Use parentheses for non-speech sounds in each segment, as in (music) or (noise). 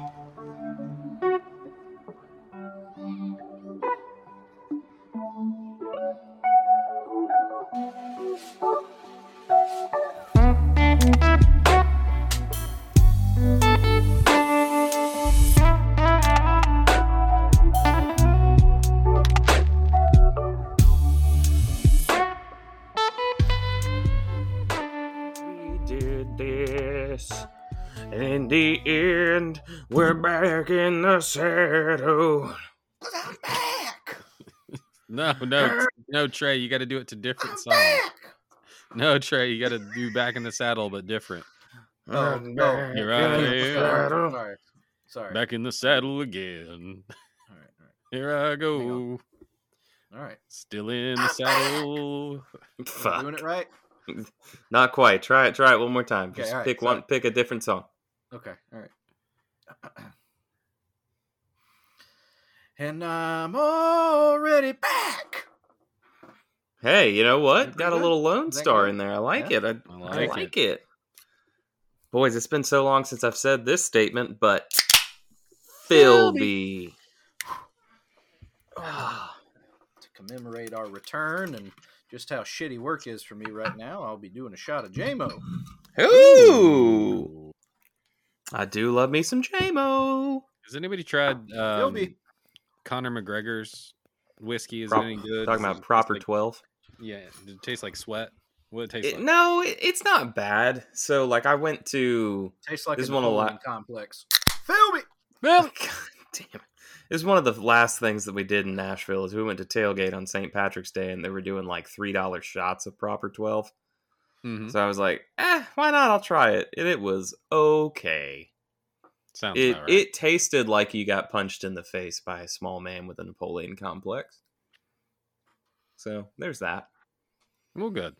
We back in the saddle. I'm back. (laughs) No, no, no, Trey. You got to do it to different songs. No, Trey. You got to do back in the saddle, but different. Oh, I'm no. back You're in right. the Yeah. saddle. Sorry. Sorry. Back in the saddle again. All right. Here I go. All right. Still in the saddle. Fuck. Doing it right. Not quite. Try it. Try it one more time. Okay, Just all right, pick sorry. one. Pick a different song. Okay. All right. (clears throat) and I'm already back. Hey, you know what? Pretty Got a little Lone Star good? in there. I like Yeah. it. I, I I like, like, it. it. Boys, it's been so long since I've said this statement, but Philby. (sighs) Oh, to commemorate our return and just how shitty work is for me right now, I'll be doing a shot of JMO. Ooh. I do love me some JMO. Has anybody tried um, Philby. Conor McGregor's whiskey? Is Prop- any good? Talking about proper like- 12. Yeah. Does it taste like sweat? What it taste It- like? no, it, it's not bad. So, like, I went to. Tastes like This a one a lot- Napoleon complex. Philby. (laughs) God damn it. It was one of the last things that we did in Nashville is we went to tailgate on St. Patrick's Day and they were doing like three dollar shots of proper twelve. Mhm. So I was like, eh, why not? I'll try it. And it was okay. Sounds It right. it tasted like you got punched in the face by a small man with a Napoleon complex. So there's that. well, good.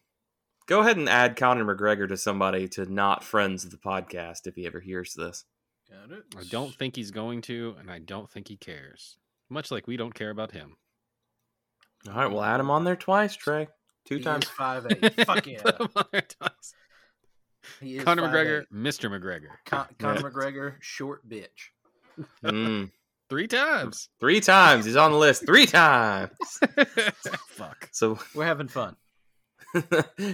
Go ahead and add Conor McGregor to somebody to not friends of the podcast if he ever hears this. Got it. I don't think he's going to, and I don't think he cares. Much like we don't care about him. All right, we'll add him on there twice, Trey. Two He times. five eight. (laughs) Fuck yeah. He is Conor 5'8". McGregor, Mr. McGregor. Con- (laughs) Conor McGregor, short bitch. Mm. (laughs) Three times. Three times. He's on the list. Three times. (laughs) Fuck. So, We're having fun.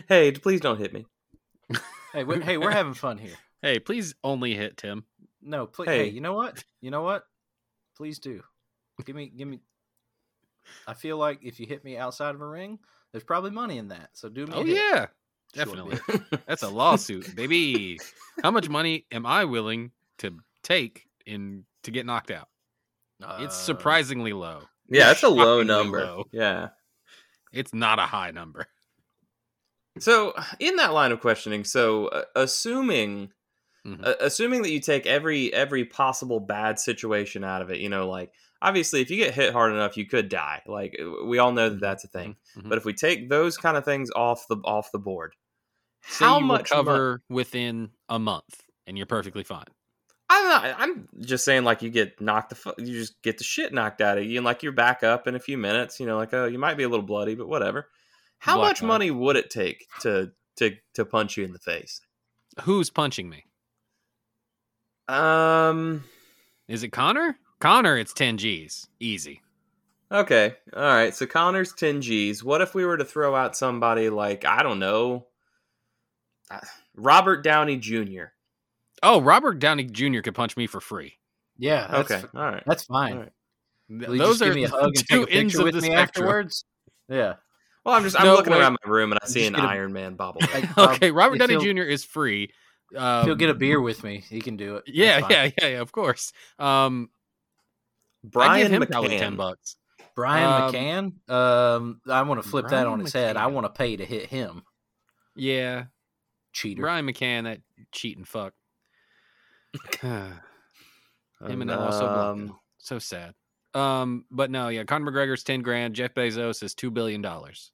hey, please don't hit me. Hey, we're, hey, we're having fun here. Hey, please only hit Tim. No, please. Hey. Hey. you know what? You know what? Please do. Give me, give me. I feel like if you hit me outside of a ring, there's probably money in that. So do me. Oh a yeah, short definitely. (laughs) That's a lawsuit, baby. How much money am I willing to take in to get knocked out? It's Uh, surprisingly low. yeah, it's a low number. low. Yeah. It's not a high number. So, in that line of questioning, so uh, assuming Mhm. uh, assuming that you take every every possible bad situation out of it, you know, like obviously if you get hit hard enough, you could die. Like we all know that that's a thing. Mhm. But if we take those kind of things off the off the board, Say how you much recover within a month, and you're perfectly fine. I'm not. I'm just saying, like you get knocked the fu- you just get the shit knocked out of you, and like you're back up in a few minutes. You know, like oh, you might be a little bloody, but whatever. How Black much money would it take to to to punch you in the face? Who's punching me? Um. Is it Conor? Conor, it's 10 G's. Easy. Okay. All right. So Conor's ten G's. What if we were to throw out somebody like I don't know, Robert Downey Jr. Oh, Robert Downey Jr. could punch me for free. Yeah. That's, Okay. All right. That's fine. All right. Th- Will you Those just are give me a hug the and two take a ends picture of with the me spectrum. afterwards? Yeah. Well, I'm just I'm No, looking wait. around my room and I see an get a- Iron Man bobble. Um, (laughs) okay, Robert Downey Jr. is free. Um, he'll get a beer with me, he can do it. Yeah, yeah, yeah, yeah. Of course. Um, I Brian give him probably ten bucks. Brian Um, McCann. Um, I want to flip that Brian on his head. I want to pay to hit him. Yeah, Cheater. Brian McCann, that cheating fuck. (sighs) Him and Um, also Blanco. so sad. Um, but no, yeah, Conor McGregor's ten grand. Jeff Bezos is two billion dollars.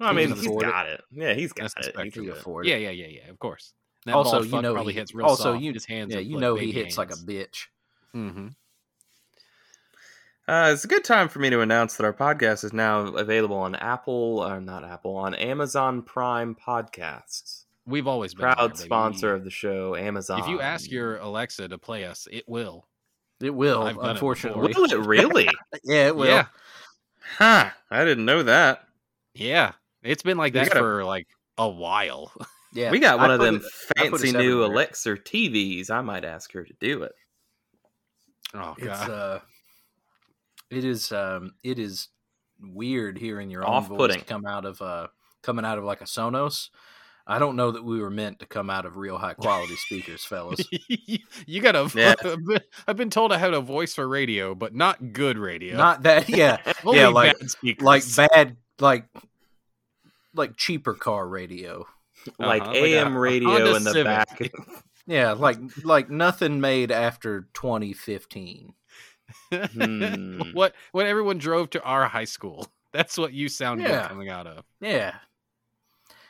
I mean, he's afford it. got it. Yeah, he's got That's it. He can He do it. afford it. Yeah, yeah, yeah, yeah. Of course. That also, you know probably he, hits real also soft. you His hands. yeah you like know he baby hits like a hands. bitch. Mhm. Uh, it's a good time for me to announce that our podcast is now available on Apple, or not Apple, on Amazon Prime Podcasts. We've always been proud there, sponsor of the show, Amazon. If you ask your Alexa to play us, it will. It will, I've done it unfortunately. will it really? (laughs) yeah, it will. Yeah, huh? I didn't know that. yeah. It's been like We that gotta- for like a while. (laughs) Yeah, we got one I of them it- fancy new. Alexa TVs. I might ask her to do it. Oh It's god. uh, it is um, it is weird hearing your own voice Off-putting. come out of uh, coming out of like a Sonos. I don't know that we were meant to come out of real high quality (laughs) speakers, fellas. (laughs) you got a. (laughs) Yeah. I've been told I had a voice for radio, but not good radio. Not that, yeah, Only yeah, like- bad speakers. like bad, like like cheaper car radio. like Uh-huh, like a AM radio Honda in the Civic. back. Yeah, like like nothing made after 2015. Hmm. (laughs) what when everyone drove to our high school. (laughs) That's what you sound Yeah. good coming out of. Yeah,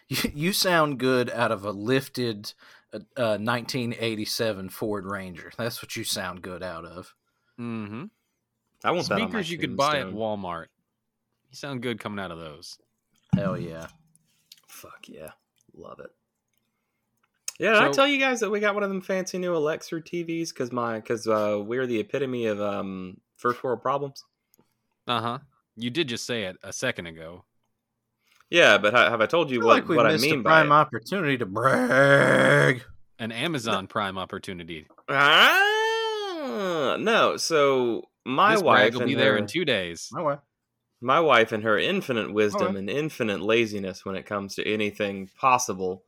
you, you sound good out of a lifted uh, uh, 1987 Ford Ranger. That's what you sound good out of. Mm-hmm. I want that on my Speakers you could buy at. Walmart. You sound good coming out of those. Hell yeah. Fuck yeah, love it. Yeah, did I tell you guys that we got one of them fancy new Alexa TVs because my because uh, we're the epitome of um, first world problems. Uh huh. You did just say it a second ago. Yeah, but ha- have I told you feel what, like what I mean a by prime it? opportunity to brag. An Amazon Prime opportunity. Ah, no. So my this wife will and be there in two days. My wife. my wife and her infinite wisdom Alright. and infinite laziness when it comes to anything possible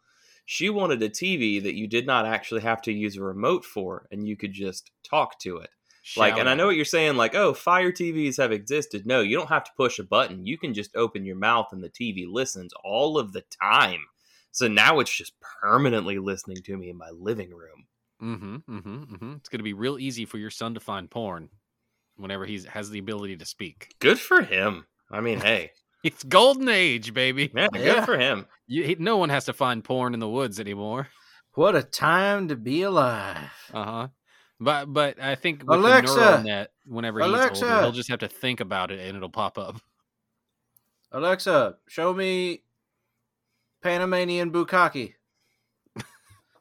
she wanted a tv that you did not actually have to use a remote for and you could just talk to it. Like and i know what you're saying like oh fire tvs have existed. No you don't have to push a button. You can just open your mouth and the tv listens all of the time. So now it's just permanently listening to me in my living room. Mm-hmm, mm-hmm, mm-hmm. It's going to be real easy for your son to find porn whenever he has the ability to speak. good for him. I mean hey It's golden age, baby. yeah, Yeah. good for him You, he, no one has to find porn in the woods anymore. What a time to be alive. Uh huh. But but I think with Alexa! the neural net, whenever he's Alexa! older, he'll just have to think about it and it'll pop up. Alexa, show me Panamanian Bukkake. (laughs)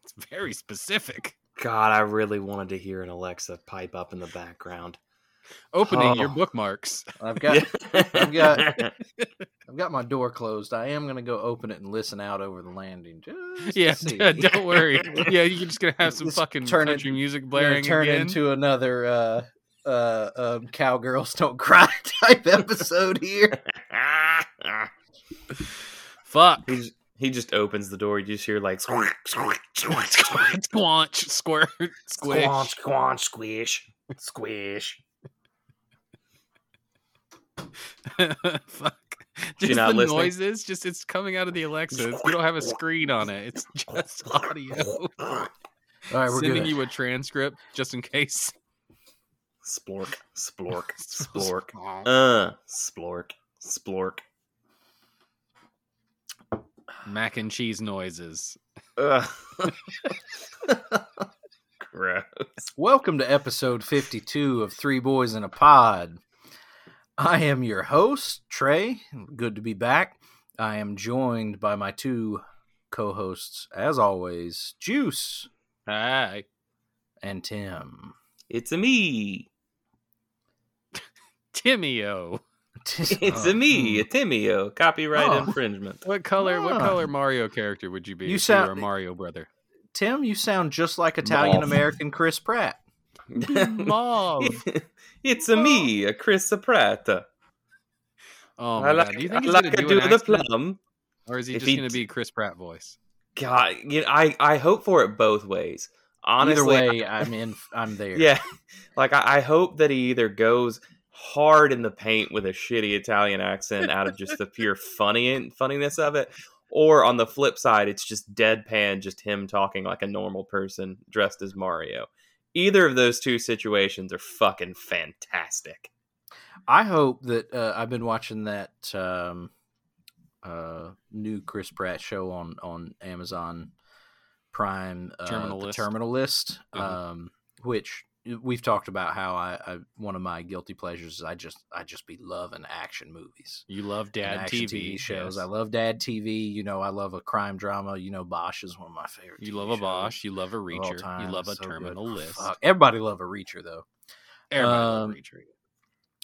It's very specific. god i really wanted to hear an alexa pipe up in the background Opening your Oh. bookmarks. I've (laughs) got I've got- (laughs) I've got my door closed. I am gonna go open it and listen out over the landing. Just to Yeah, (laughs) see. don't worry. Yeah, you're just gonna have some Just fucking turn it- country music blaring turn again. into another uh uh um, cowgirls don't cry type episode here. Fuck. he, just, he just opens the door. You just hear like squawk, squawk, squawk, squawk, Squanch, squirt, squish. squawk, squawk, squish, squish. (laughs) Fuck. Just not the listening? noises, just it's coming out of the Alexa. You don't have a (laughs) screen on it. It's just (laughs) audio. All right, we're Sending good. you a transcript just in case. Splork, splork, splork. Splork. Uh, splork, splork. Mac and cheese noises. Ugh. Gross. Welcome to episode 52 of Three Boys in a Pod. I am your host, Trey. Good to be back. I am joined by my two co hosts, as always, Juice Hi. and Tim. It's a me. (laughs) Timmy-o. (laughs) It's a me, a Timio. Copyright Oh. infringement. What color what Ah. color Mario character would you be You if sound- you were a Mario brother? Tim, you sound just like Italian American Chris Pratt. (laughs) Mauve. It's a me, a Chris Pratt. Oh my I like, god. Do you think I he's like gonna do, do the plum. Or is he If just he gonna d- be Chris Pratt voice? God, you know, I I hope for it both ways. Honestly, Either way, I'm in. I'm (laughs) there. yeah, like I, I hope that he either goes hard in the paint with a shitty Italian accent out of just the pure funny funniness of it, or on the flip side, it's just deadpan, just him talking like a normal person dressed as Mario. Either of those two situations are fucking fantastic. I hope that uh, I've been watching that um, uh, new Chris Pratt show on on Amazon Prime, uh, Terminal the List. Terminal List, Uh-huh. um, which we've talked about how I, I one of my guilty pleasures is I just I just be loving action movies. You love dad action TV, shows. yes. I love dad TV. You know, I love a crime drama. You know, Bosch is one of my favorite. You TV love a Bosch. You love a Reacher. time. You love a So good. Terminal List. Fuck, Everybody love a Reacher though. Everybody love Um, Reacher.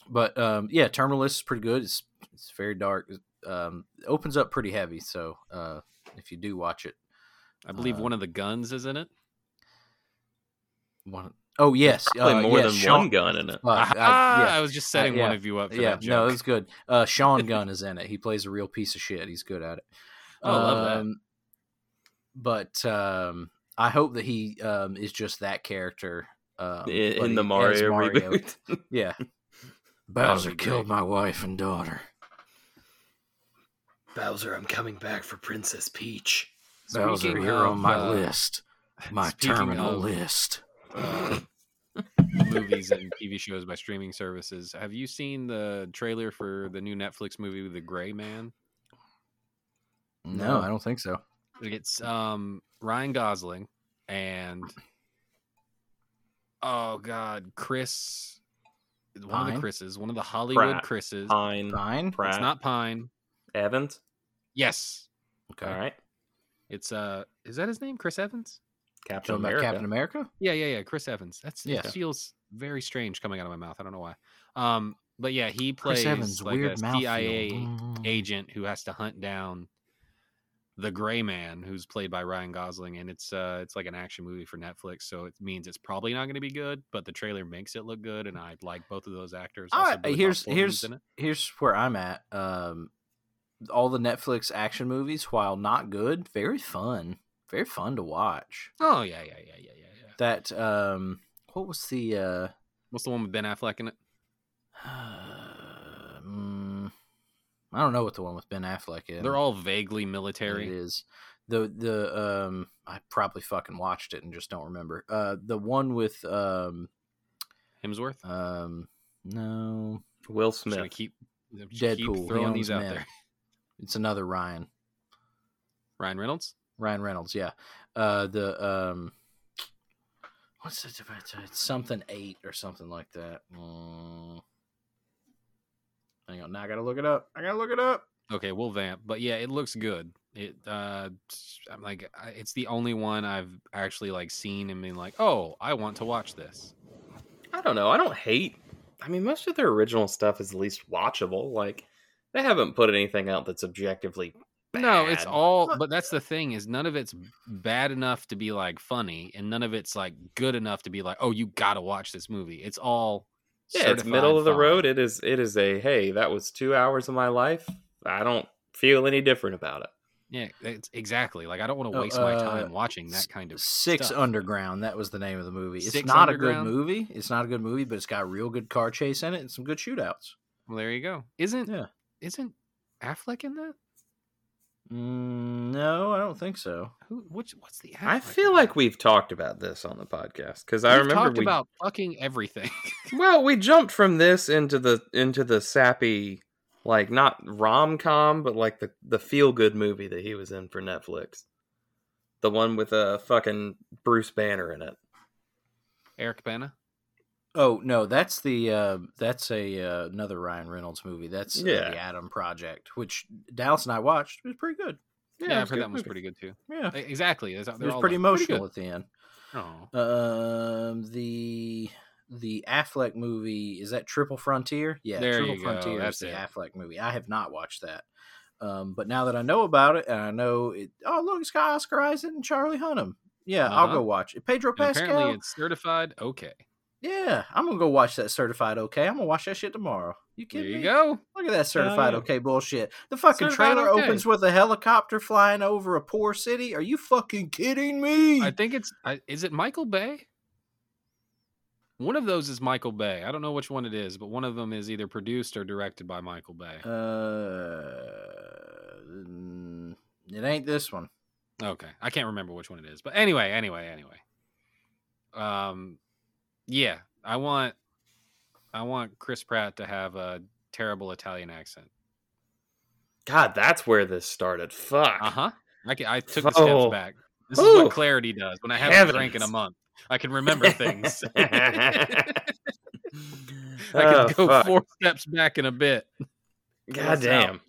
But um, yeah, Terminal List is pretty good. It's it's very dark. Um, it opens up pretty heavy. So uh, if you do watch it, I believe uh, one of the guns is in it. one oh yes, Probably uh, more yes, than Sean- one gun in it. fuck, (laughs) I- Ah, yeah. I was just setting yeah. one of you up for yeah, that joke. no, it's good. Uh, Sean (laughs) Gunn is in it. He plays a real piece of shit. He's good at it. Oh, I love that. Um, But um, I hope that he um, is just that character um, in, in the as Mario, reboot. (laughs) Yeah, Bowser killed great. my wife and daughter. Bowser, I'm coming back for Princess Peach. Bowser, Speaking you're on my uh, list. My terminal of- list. Movies and TV shows by streaming services. Have you seen the trailer for the new Netflix movie The Gray Man? No, I don't think so. It's um Ryan Gosling and oh god, Chris one of Pine? the Chris's, one of the Hollywood Pratt. Chris's. Pine, Fine. Pratt, It's not Pine. Evans. Yes. Okay. All right, It's uh is that his name? Chris Evans? Captain America. Captain America? Yeah, yeah, yeah. Chris Evans. That's yeah. it feels very strange coming out of my mouth. I don't know why. Um, but yeah, he plays Evans, like weird a. CIA Mm. agent who has to hunt down the Gray Man, who's played by Ryan Gosling, and it's uh it's like an action movie for Netflix, so it means it's probably not going to be good, but the trailer makes it look good, and I like both of those actors. All right, here's here's here's where I'm at. Um, all the Netflix action movies, while not good, very fun, very fun to watch. Oh yeah, yeah, yeah, yeah, yeah, yeah. That um, what was the uh, What's the one with Ben Affleck in it? (sighs) mm, I don't know what the one with Ben Affleck is. They're all vaguely military. It is the the um. I probably fucking watched it and just don't remember. Uh, the one with um Hemsworth. um no, Will Just gonna Smith. keep, just Deadpool. keep throwing these out men. there. it's another Ryan. Ryan Reynolds. Ryan Reynolds, yeah. Uh, the um, what's it? It's something eight or something like that. Mm. Hang on, now I gotta look it up. I gotta look it up. Okay, we'll vamp, but yeah, it looks good. It uh, I'm like, it's the only one I've actually like seen and been like, oh, I want to watch this. I don't know. I don't hate. I mean, most of their original stuff is at least watchable. Like they haven't put anything out that's objectively. No, it's all, but that's the thing is none of it's bad enough to be like funny, and none of it's like good enough to be like, oh, you got to watch this movie. It's all Yeah, it's middle of the fine. road. It is. It is a hey. That was two hours of my life. I don't feel any different about it. Yeah, it's exactly like I don't want to Oh, waste my uh, time watching that kind of Six stuff. Underground. That was the name of the movie. It's Six not a good movie. It's not a good movie, but it's got a real good car chase in it and some good shootouts. Well, there you go. Isn't Yeah. isn't Affleck in that? Mm, no, I don't think so. Who? Which? What's the? I Affleck feel in like we've talked about this on the podcast because I We've remember talked we. about fucking everything. (laughs) Well, we jumped from this into the into the sappy, like not rom com, but like the the feel good movie that he was in for Netflix. The one with a uh, fucking Bruce Banner in it. Eric Bana. Oh no, that's the uh, that's a uh, another Ryan Reynolds movie. That's uh, Yeah. the Adam Project, which Dallas and I watched. It was pretty good. Yeah, I've heard that one's movie. pretty good too. Yeah, Exactly. It was pretty like, emotional good. at the end. Oh. Um, the the Affleck movie is that Triple Frontier? Yeah, There Triple Frontier that's is the it. Affleck movie. I have not watched that. Um, but now that I know about it, and I know it, oh look, it's got Oscar Isaac and Charlie Hunnam. Yeah, I'll Uh-huh. go watch it. Pedro And Pascal. apparently, it's certified okay. Yeah, I'm gonna go watch that Certified Okay. I'm gonna watch that shit tomorrow. You There kidding you me? go. Look at that Certified yeah. Okay bullshit. The fucking trailer Okay. opens with a helicopter flying over a poor city. Are you fucking kidding me? I think it's. I, is it Michael Bay? One of those is Michael Bay. I don't know which one it is, but one of them is either produced or directed by Michael Bay. Uh, it ain't this one. Okay, I can't remember which one it is, but anyway, anyway, anyway. Um, yeah, I want, I want Chris Pratt to have a terrible Italian accent. God, that's where this started. Fuck. Uh huh. I, I took the Oh. steps back. This is what clarity does when I haven't drank in a month. I can remember things. (laughs) (laughs) I can go four steps back in a bit. God damn.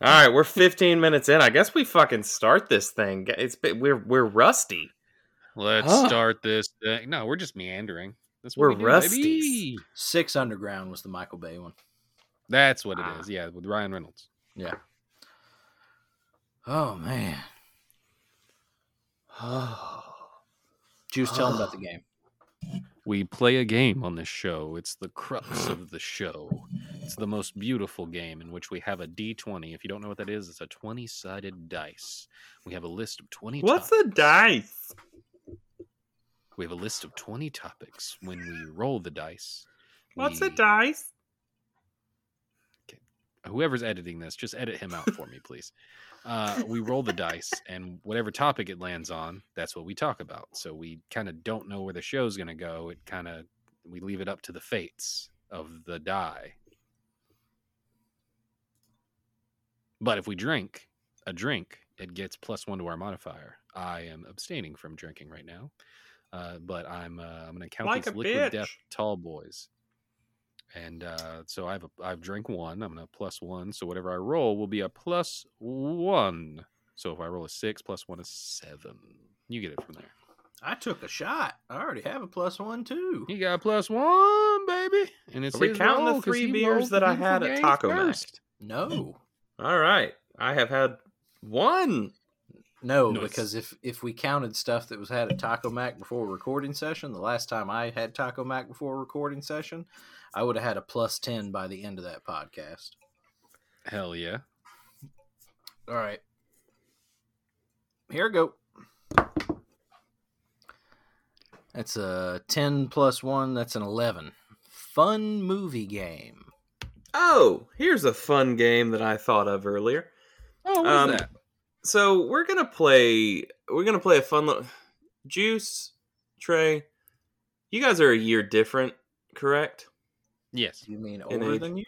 All right, we're 15 minutes in. I guess we fucking start this thing. It's been, we're we're rusty. Let's Huh. start this thing. No, we're just meandering. That's We're what we do, rusties. baby. Six Underground was the Michael Bay one. That's what it Ah. is. Yeah, with Ryan Reynolds. Yeah. Oh man. (sighs) Juice, tell him about the (sighs) game. We play a game on this show. It's the crux of the show. It's the most beautiful game in which we have a D20. If you don't know what that is, it's a 20 sided dice. We have a list of 20 What's topics. the dice? We have a list of 20 topics. When we roll the dice, What's the we- dice? whoever's editing this, just edit him out for me, (laughs) please. Uh, we roll the dice, and whatever topic it lands on, that's what we talk about. So we kind of don't know where the show's going to go. It kind of we leave it up to the fates of the die. But if we drink a drink, it gets plus one to our modifier. I am abstaining from drinking right now, uh, but I'm uh, I'm going to count Like liquid death tall boys. And uh, so I've a, I've drink one. I'm gonna plus one. So whatever I roll will be a plus one. So if I roll a six, plus one is seven. You get it from there. I took a shot. I already have a plus one too. You got a plus one, baby. And it's Are we counting the three beers that I had at Taco Mac? No. All right. I have had one. No, No, it's- because if if we counted stuff that was had at Taco Mac before recording session, the last time I had Taco Mac before recording session, I would have had a plus ten by the end of that podcast. Hell yeah. All right. Here we go. That's a 10 plus 1. That's an 11. Fun movie game. Oh, here's a fun game that I thought of earlier. Oh, what is Um, that? So we're gonna play. We're gonna play a fun. Lo- Juice, Trey, you guys are a year different, correct? Yes. You mean older age. than you?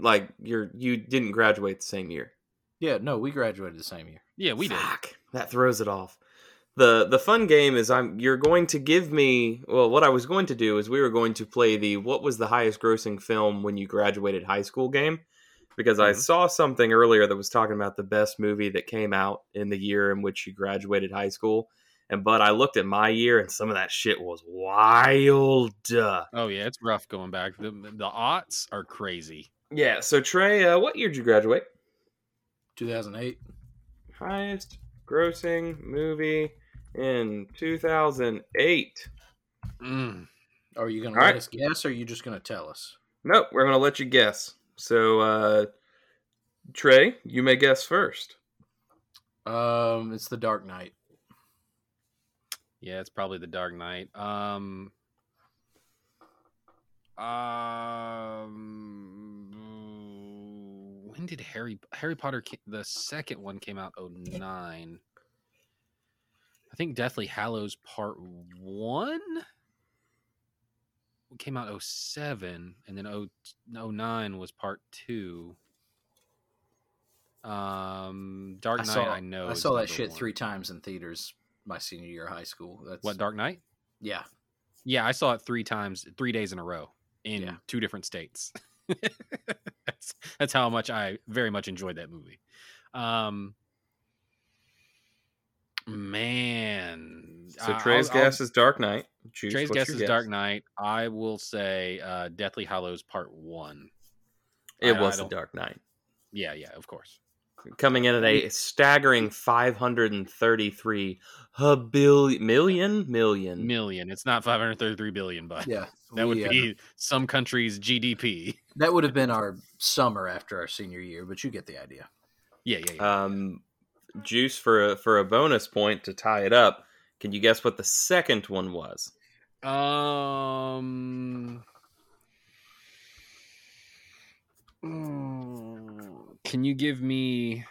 Like you're you didn't graduate the same year. Yeah, no, we graduated the same year. Yeah, we did. Fuck, that throws it off. the The fun game is I'm. You're going to give me. Well, what I was going to do is we were going to play the what was the highest grossing film when you graduated high school game, because I Mhm. saw something earlier that was talking about the best movie that came out in the year in which you graduated high school. And but I looked at my year and some of that shit was wild. Oh yeah, it's rough going back. The the aughts are crazy. Yeah. So Trey, uh, what year did you graduate? 2008. Highest grossing movie in 2008. Mm. Are you going to All let right. us guess or are you just going to tell us? Nope, we're gonna let you guess. So, uh, Trey, you may guess first. Um, It's The Dark Knight. Yeah, it's probably the Dark Knight. Um, um, when did Harry Harry Potter the second one came out? Oh nine. I think Deathly Hallows Part One came out 07 and then 0, 09 was part two. Um, Dark I Knight, saw, I know. I saw that shit one. three times in theaters my senior year of high school. That's What Dark Knight? Yeah. Yeah, I saw it three times, three days in a row in Yeah. two different states. (laughs) that's that's how much I very much enjoyed that movie. Um, man, So Trey's I'll- I'll- guess is Dark Knight. Juice, Trey's guess your is Dark Knight. I will say uh, Deathly Hallows Part One. It I- I was the Dark Knight, Yeah, yeah, of course. coming in at a staggering 533 habil- million million. Million. It's not 533 billion, but Yeah. (laughs) that would we, uh, be some country's GDP. that would have been our summer after our senior year, but you get the idea. Yeah, yeah, yeah. Um, Juice for a, for a bonus point to tie it up. Can you guess what the second one was? Um. mm, Can you give me?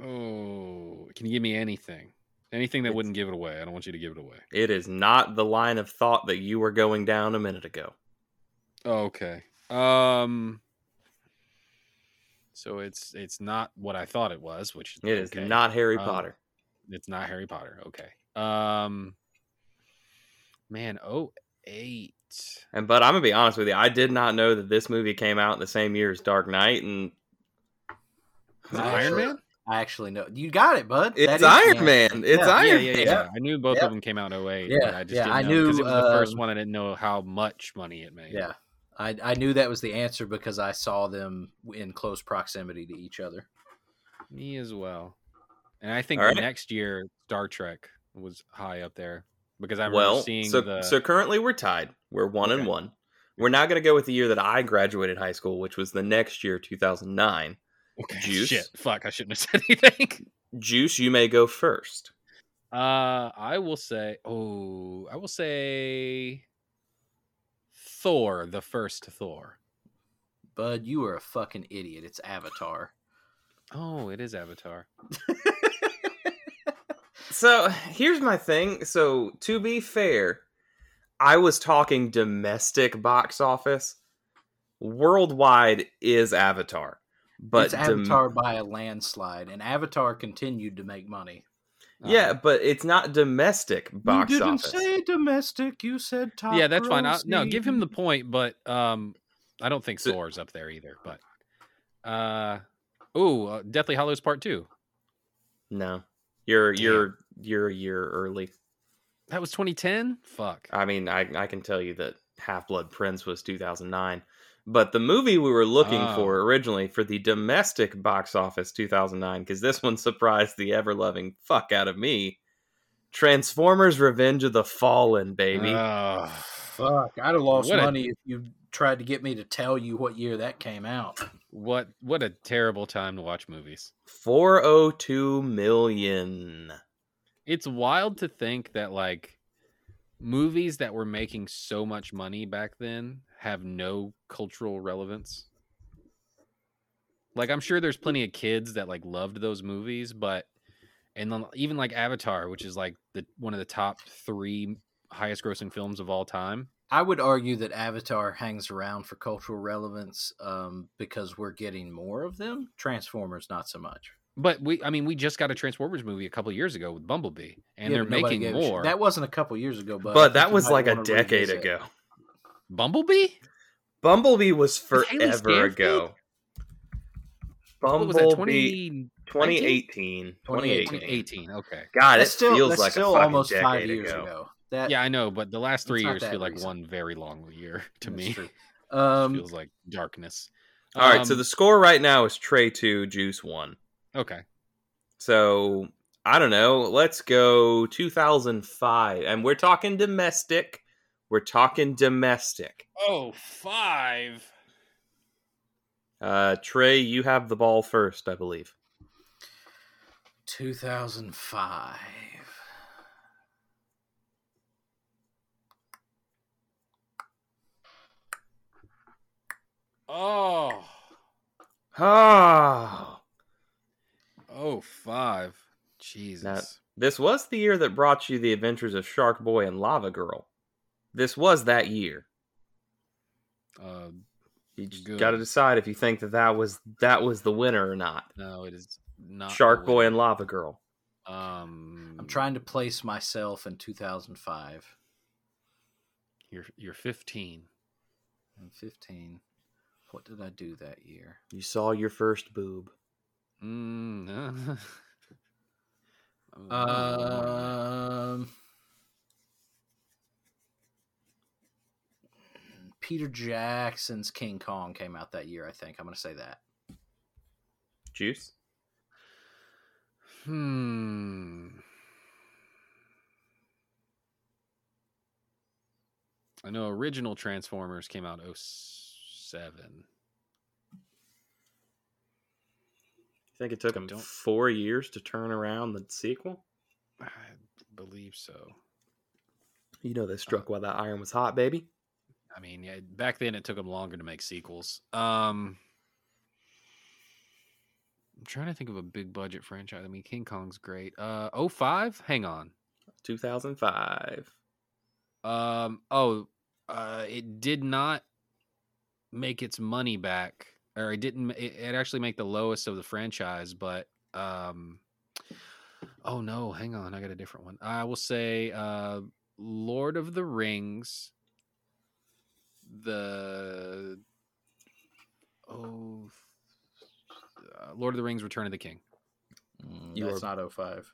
Oh, can you give me anything? Anything that It's- wouldn't give it away. I don't want you to give it away. It is not the line of thought that you were going down a minute ago. Okay. Um. So it's it's not what I thought it was, which It is okay. not Harry Um, Potter. It's not Harry Potter. Okay. Um, man, oh eight. And but I'm gonna be honest with you, I did not know that this movie came out in the same year as Dark Knight, and Is it Iron actually- Man? I actually know. You got it, bud. it's That is Iron the Man. answer. It's Yeah, Iron yeah, yeah, Man. yeah. I knew both Yeah. of them came out in 08. Yeah, but I just yeah, didn't I know because knew, it was the first um, one. I didn't know how much money it made. Yeah. I, I knew that was the answer because I saw them in close proximity to each other. me as well. And I think All right. next year Star Trek was high up there because I remember Well, seeing so the. so currently we're tied. We're one and one. We're not gonna go with the year that I graduated high school, which was the next year, 2009. okay, Juice. Shit, fuck! I shouldn't have said (laughs) anything. Juice, you may go first. Uh, I will say. Oh, I will say. Thor, the first Thor. Bud, you are a fucking idiot. It's Avatar. Oh, it is Avatar. (laughs) So here's my thing. So to be fair, I was talking domestic box office. Worldwide is Avatar, but it's dom- Avatar by a landslide, and Avatar continued to make money. Yeah, Uh, but it's not domestic box you didn't office. say domestic. You said top. yeah, that's fine. I, no, give him the point, but um, I don't think So- Thor's up there either. But uh, oh, uh, Deathly Hallows Part Two. No, you're Damn. you're you're a year early. That was 2010. Fuck. I mean, I I can tell you that Half Blood Prince was 2009, but the movie we were looking Oh. for originally for the domestic box office 2009, because this one (laughs) surprised the ever loving fuck out of me. Transformers: Revenge of the Fallen, baby. Ugh. Fuck, I'd have lost What a- money if you tried to get me to tell you what year that came out. what what a terrible time to watch movies. 402 million. It's wild to think that like movies that were making so much money back then have no cultural relevance. Like I'm sure there's plenty of kids that like loved those movies, but and then even like Avatar, which is like the one of the top 3 highest grossing films of all time. I would argue that Avatar hangs around for cultural relevance um, because we're getting more of them. Transformers, not so much. But we I mean we just got a Transformers movie a couple years ago with Bumblebee and Yeah, they're making gave a shit. more. That wasn't a couple years ago, but But that was like a decade revisit. ago. Bumblebee? Bumblebee was forever Stanfield? ago. What was that Bumblebee 20 2018. 2018. 2018. Okay. God, That's it still feels like still a almost five years ago. ago. That Yeah, I know, but the last three years feel like recent. one very long year (laughs) to that's me. true. (laughs) Um, feels like darkness. All right, so Um, the score right now is Trey 2, Juice 1. okay. So, I don't know, let's go 2005. And we're talking domestic. We're talking domestic. Oh, five. Uh Trey, you have the ball first, I believe. 2005. Oh, Oh. oh, five. Jesus. This was the year that brought you the adventures of Shark Boy and Lava Girl. This was that year. Uh, You just got to decide if you think that that was that was the winner or not. no, it is not. Shark Boy and Lava Girl. Um, I'm trying to place myself in 2005 You're you're 15. and 15. What did I do that year? You saw your first boob. Mm, (laughs) uh, Um, Peter Jackson's King Kong came out that year. I think I'm going to say that. Juice. Hmm. I know original Transformers came out 07. You think it took him Don't- four years to turn around the sequel? I believe so. You know they struck while the iron was hot, baby. I mean, yeah, back then it took them longer to make sequels. Um, I'm trying to think of a big budget franchise. I mean, King Kong's great. Uh, 05? Hang on. 2005. Um, oh, uh, it did not make its money back, or it didn't. It, it actually make the lowest of the franchise, but um, Oh no, hang on, I got a different one. I will say uh Lord of the Rings. The oh uh, Lord of the Rings Return of the King. Mm, You that's are- not 05.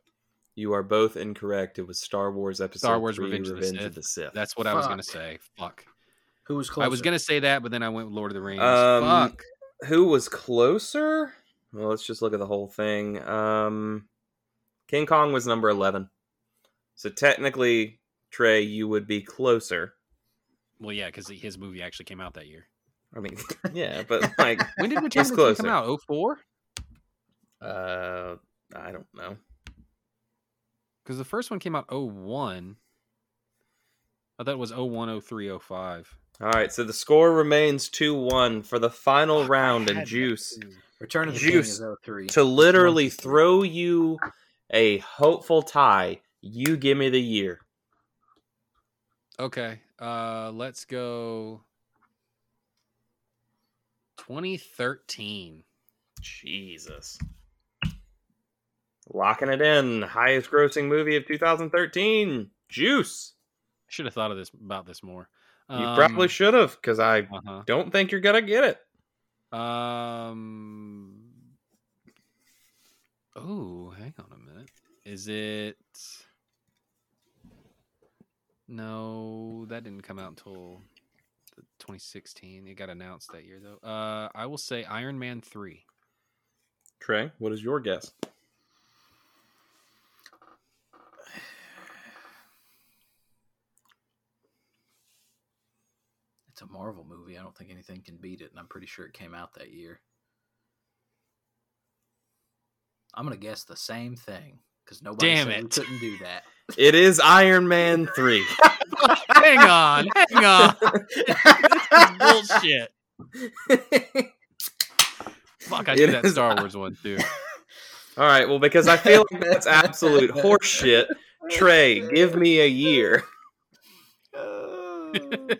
You are both incorrect. It was Star Wars episode Star Wars three, Revenge of the Sith. of the Sith. That's what I was gonna say. Fuck. Who was close? I was gonna say that, but then I went with Lord of the Rings. Um, Fuck. Who was closer? Well, let's just look at the whole thing. Um, King Kong was number 11. So technically, Trey, you would be closer. Well, yeah, because his movie actually came out that year. I mean, (laughs) yeah, but (laughs) like, When did Return of the King come out? Oh four? uh, I don't know. Because the first one came out 01. I thought it was 01, 03, 05. All right, so the score remains 2 1 for the final Fuck, I round, and Juice too. Return of the Juice King is 03. to literally throw you a hopeful tie. You give me the year. Okay. Uh let's go 2013. Jesus. Locking it in. Highest grossing movie of 2013. Juice. Should have thought of this about this more. You Um, probably should have, because I Uh-huh. don't think you're going to get it. Um Oh, hang on a minute. Is it No, that didn't come out until 2016. It got announced that year though. Uh I will say Iron Man 3. Trey, what is your guess? (sighs) It's a Marvel movie. I don't think anything can beat it, and I'm pretty sure it came out that year. I'm gonna guess the same thing because nobody Damn said we it. couldn't do that. (laughs) It is Iron Man 3. (laughs) hang on, hang on. (laughs) Bullshit. Fuck, I It did that is- Star Wars one too. (laughs) All right, well, because I feel like that's absolute horseshit. Trey, give me a year. Oh,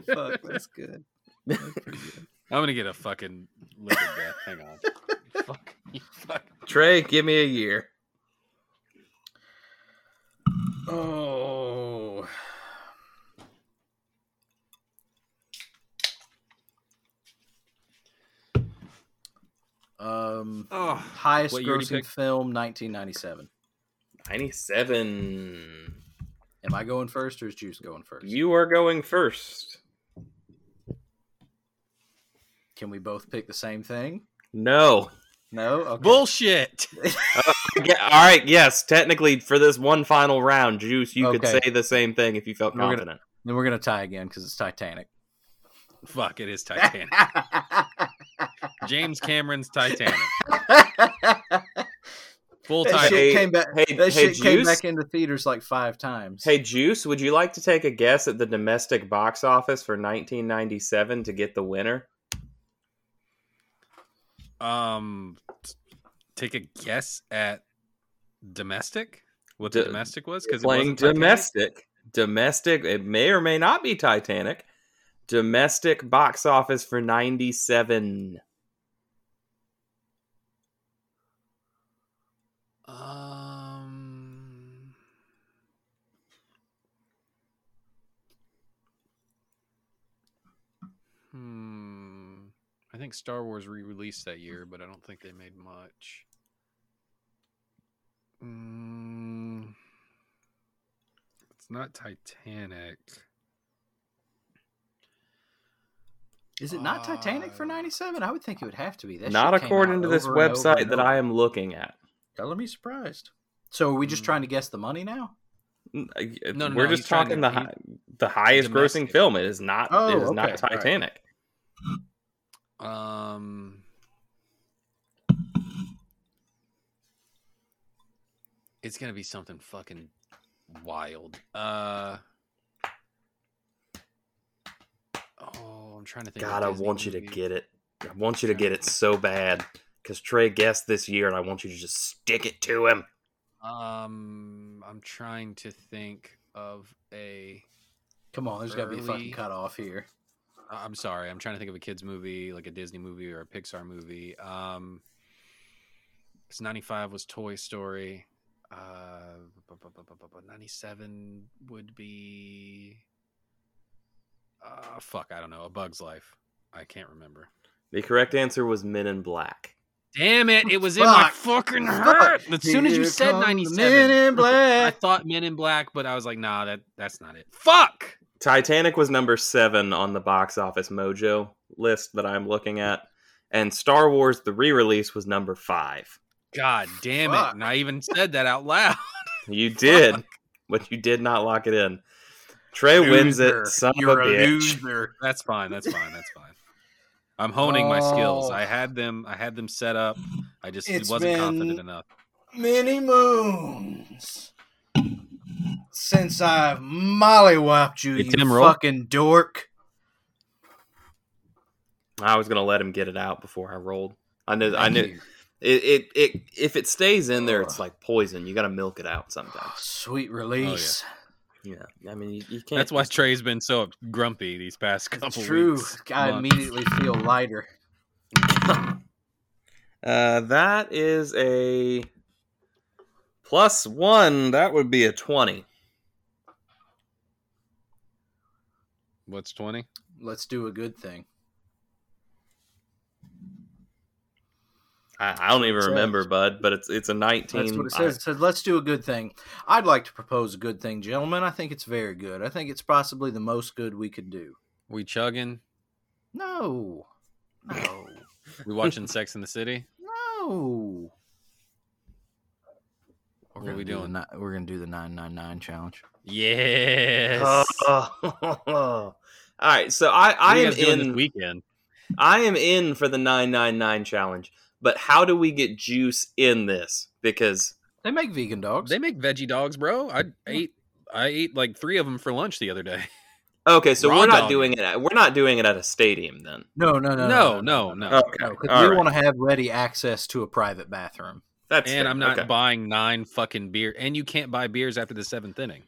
fuck, that's good. That's pretty good. I'm gonna get a fucking liquid death. Hang on. Fuck. You fuck. Trey, give me a year. Oh. Um, Oh, highest What year did you grossing film, 1997. 97. Am I going first or is Juice going first? You are going first. Can we both pick the same thing? No. No? Okay. bullshit. (laughs) Uh, yeah, all right, yes, technically for this one final round, Juice, you could Okay. say the same thing if you felt We're gonna- confident. Then we're going to tie again because it's Titanic. Fuck, it is Titanic. (laughs) James Cameron's Titanic. (laughs) Full that title. shit Hey, came back. hey, that hey, shit came Juice? back into theaters like five times. Hey, Juice, would you like to take a guess at the domestic box office for 1997 to get the winner? Um, t- take a guess at domestic. What D- the domestic was because it Playing wasn't domestic. Domestic, it may or may not be Titanic. Domestic box office for 97. Um. Think Star Wars re-released that year, but I don't think they made much. Mm, it's not Titanic. Is it not Titanic for Uh, 97? I would think it would have to be. That Not according to this over and over website that. I am looking at. Color me surprised. So are we just Mm. trying to guess the money now? Uh, No, no, We're no, just talking the hi- the highest grossing film. It is not. Oh, it is okay, not all right. Titanic. Um. It's gonna be something fucking wild. Uh. Oh, I'm trying to think. of God, I Disney want you to get it. I want you to get it so bad because Trey guessed this year, and I want you to just stick it to him. Um, I'm trying to think of a. Come on, there's got to be a Early- fucking cutoff here. I- I'm sorry, I'm trying to think of a kids movie, like a Disney movie or a Pixar movie. Um, it's 95 was Toy Story. Uh, 97 would be. Uh, fuck, I don't know. A Bug's Life. I can't remember. The correct answer was Men in Black. Damn it! It was in my Fuck. fucking Fuck. heart. As soon as you said come 97, Men in Black, I thought Men in Black, but I was like, nah, that that's not it. Fuck. Titanic was number seven on the box office mojo list that I'm looking at. And Star Wars, the re release, was number five. God damn Fuck. it! And I even said that out loud. (laughs) You did, but you did not lock it in. Trey wins it, Loser. son You're of a a bitch. loser. That's fine. That's fine. That's fine. I'm honing my skills. Oh. I had oh. them. I had them set up. I just It's wasn't been- confident enough. Many moons since I've mollywopped you, Hey, you Tim, roll. fucking dork. I was gonna let him get it out before I rolled. I knew. I knew it, it. It. If it stays in there, it's like poison. You got to milk it out sometimes. (sighs) Sweet release. Yeah. I mean, you, you can't. That's why Trey's been so grumpy these past couple It's true. weeks. I months. immediately feel lighter. (laughs) Uh, that is a plus one. That would be a twenty. What's twenty? Let's do a good thing. I, I don't even That's remember. Bud, but it's it's a nineteen. That's what it I- says. It says, let's do a good thing. I'd like to propose a good thing, gentlemen. I think it's very good. I think it's possibly the most good we could do. We chugging? No. No. (laughs) We watching Sex in the City? no. We're What gonna we do the doing? ni- we're gonna do the nine nine nine challenge. Yes. (laughs) All right, so I What I are you am guys doing this in. weekend. I am in for the nine nine nine challenge. But how do we get juice in this? Because They make vegan dogs. They make veggie dogs, bro. I ate I ate like three of them for lunch the other day. okay, so Raw we're not dog. doing it. At, we're not doing it at a stadium then. no, no, no, No, no, no. Okay, No, 'cause all we right. want to have ready access to a private bathroom. That's And fair. I'm not Okay. buying nine fucking beer. And you can't buy beers after the seventh inning.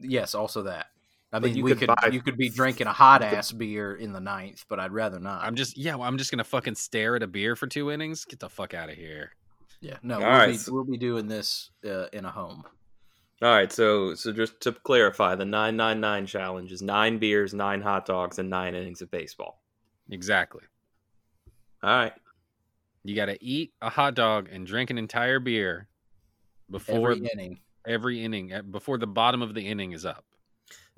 Yes, also that. I But mean, you we could could buy- you could be drinking a hot ass beer in the ninth, but I'd rather not. I'm just yeah. Well, I'm just gonna fucking stare at a beer for two innings. Get the fuck out of here. yeah, no, All we'll, right, be, so- we'll be doing this uh, in a home. All right, so so just to clarify, the nine nine nine challenge is nine beers, nine hot dogs, and nine innings of baseball. Exactly. All right. You got to eat a hot dog and drink an entire beer before Every inning. every inning, uh, before the bottom of the inning is up.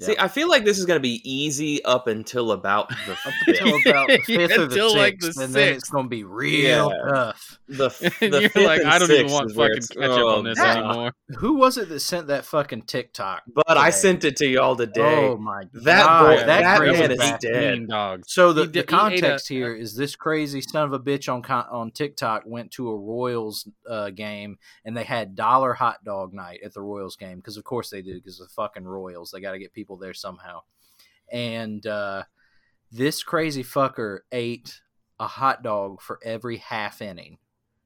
See, I feel like this is going to be easy up until about the fifth. until about the Yeah, (laughs) fifth or the sixth, like, the and then it's going to be real Yeah. tough. the, (laughs) f- And the you're fifth like, and I don't even sixth want is where fucking it's- ketchup oh, on this God. anymore. (laughs) Who was it that sent that fucking TikTok? But I sent it to y'all today. Oh my That god, boy- that, that crazy man is bastard. dead. Mean dogs. So the, He the did- he ate context a- here is this crazy son of a bitch on on TikTok went to a Royals uh, game and they had dollar hot dog night at the Royals game because of course they do because the fucking Royals they got to get people there somehow. And uh, this crazy fucker ate a hot dog for every half inning.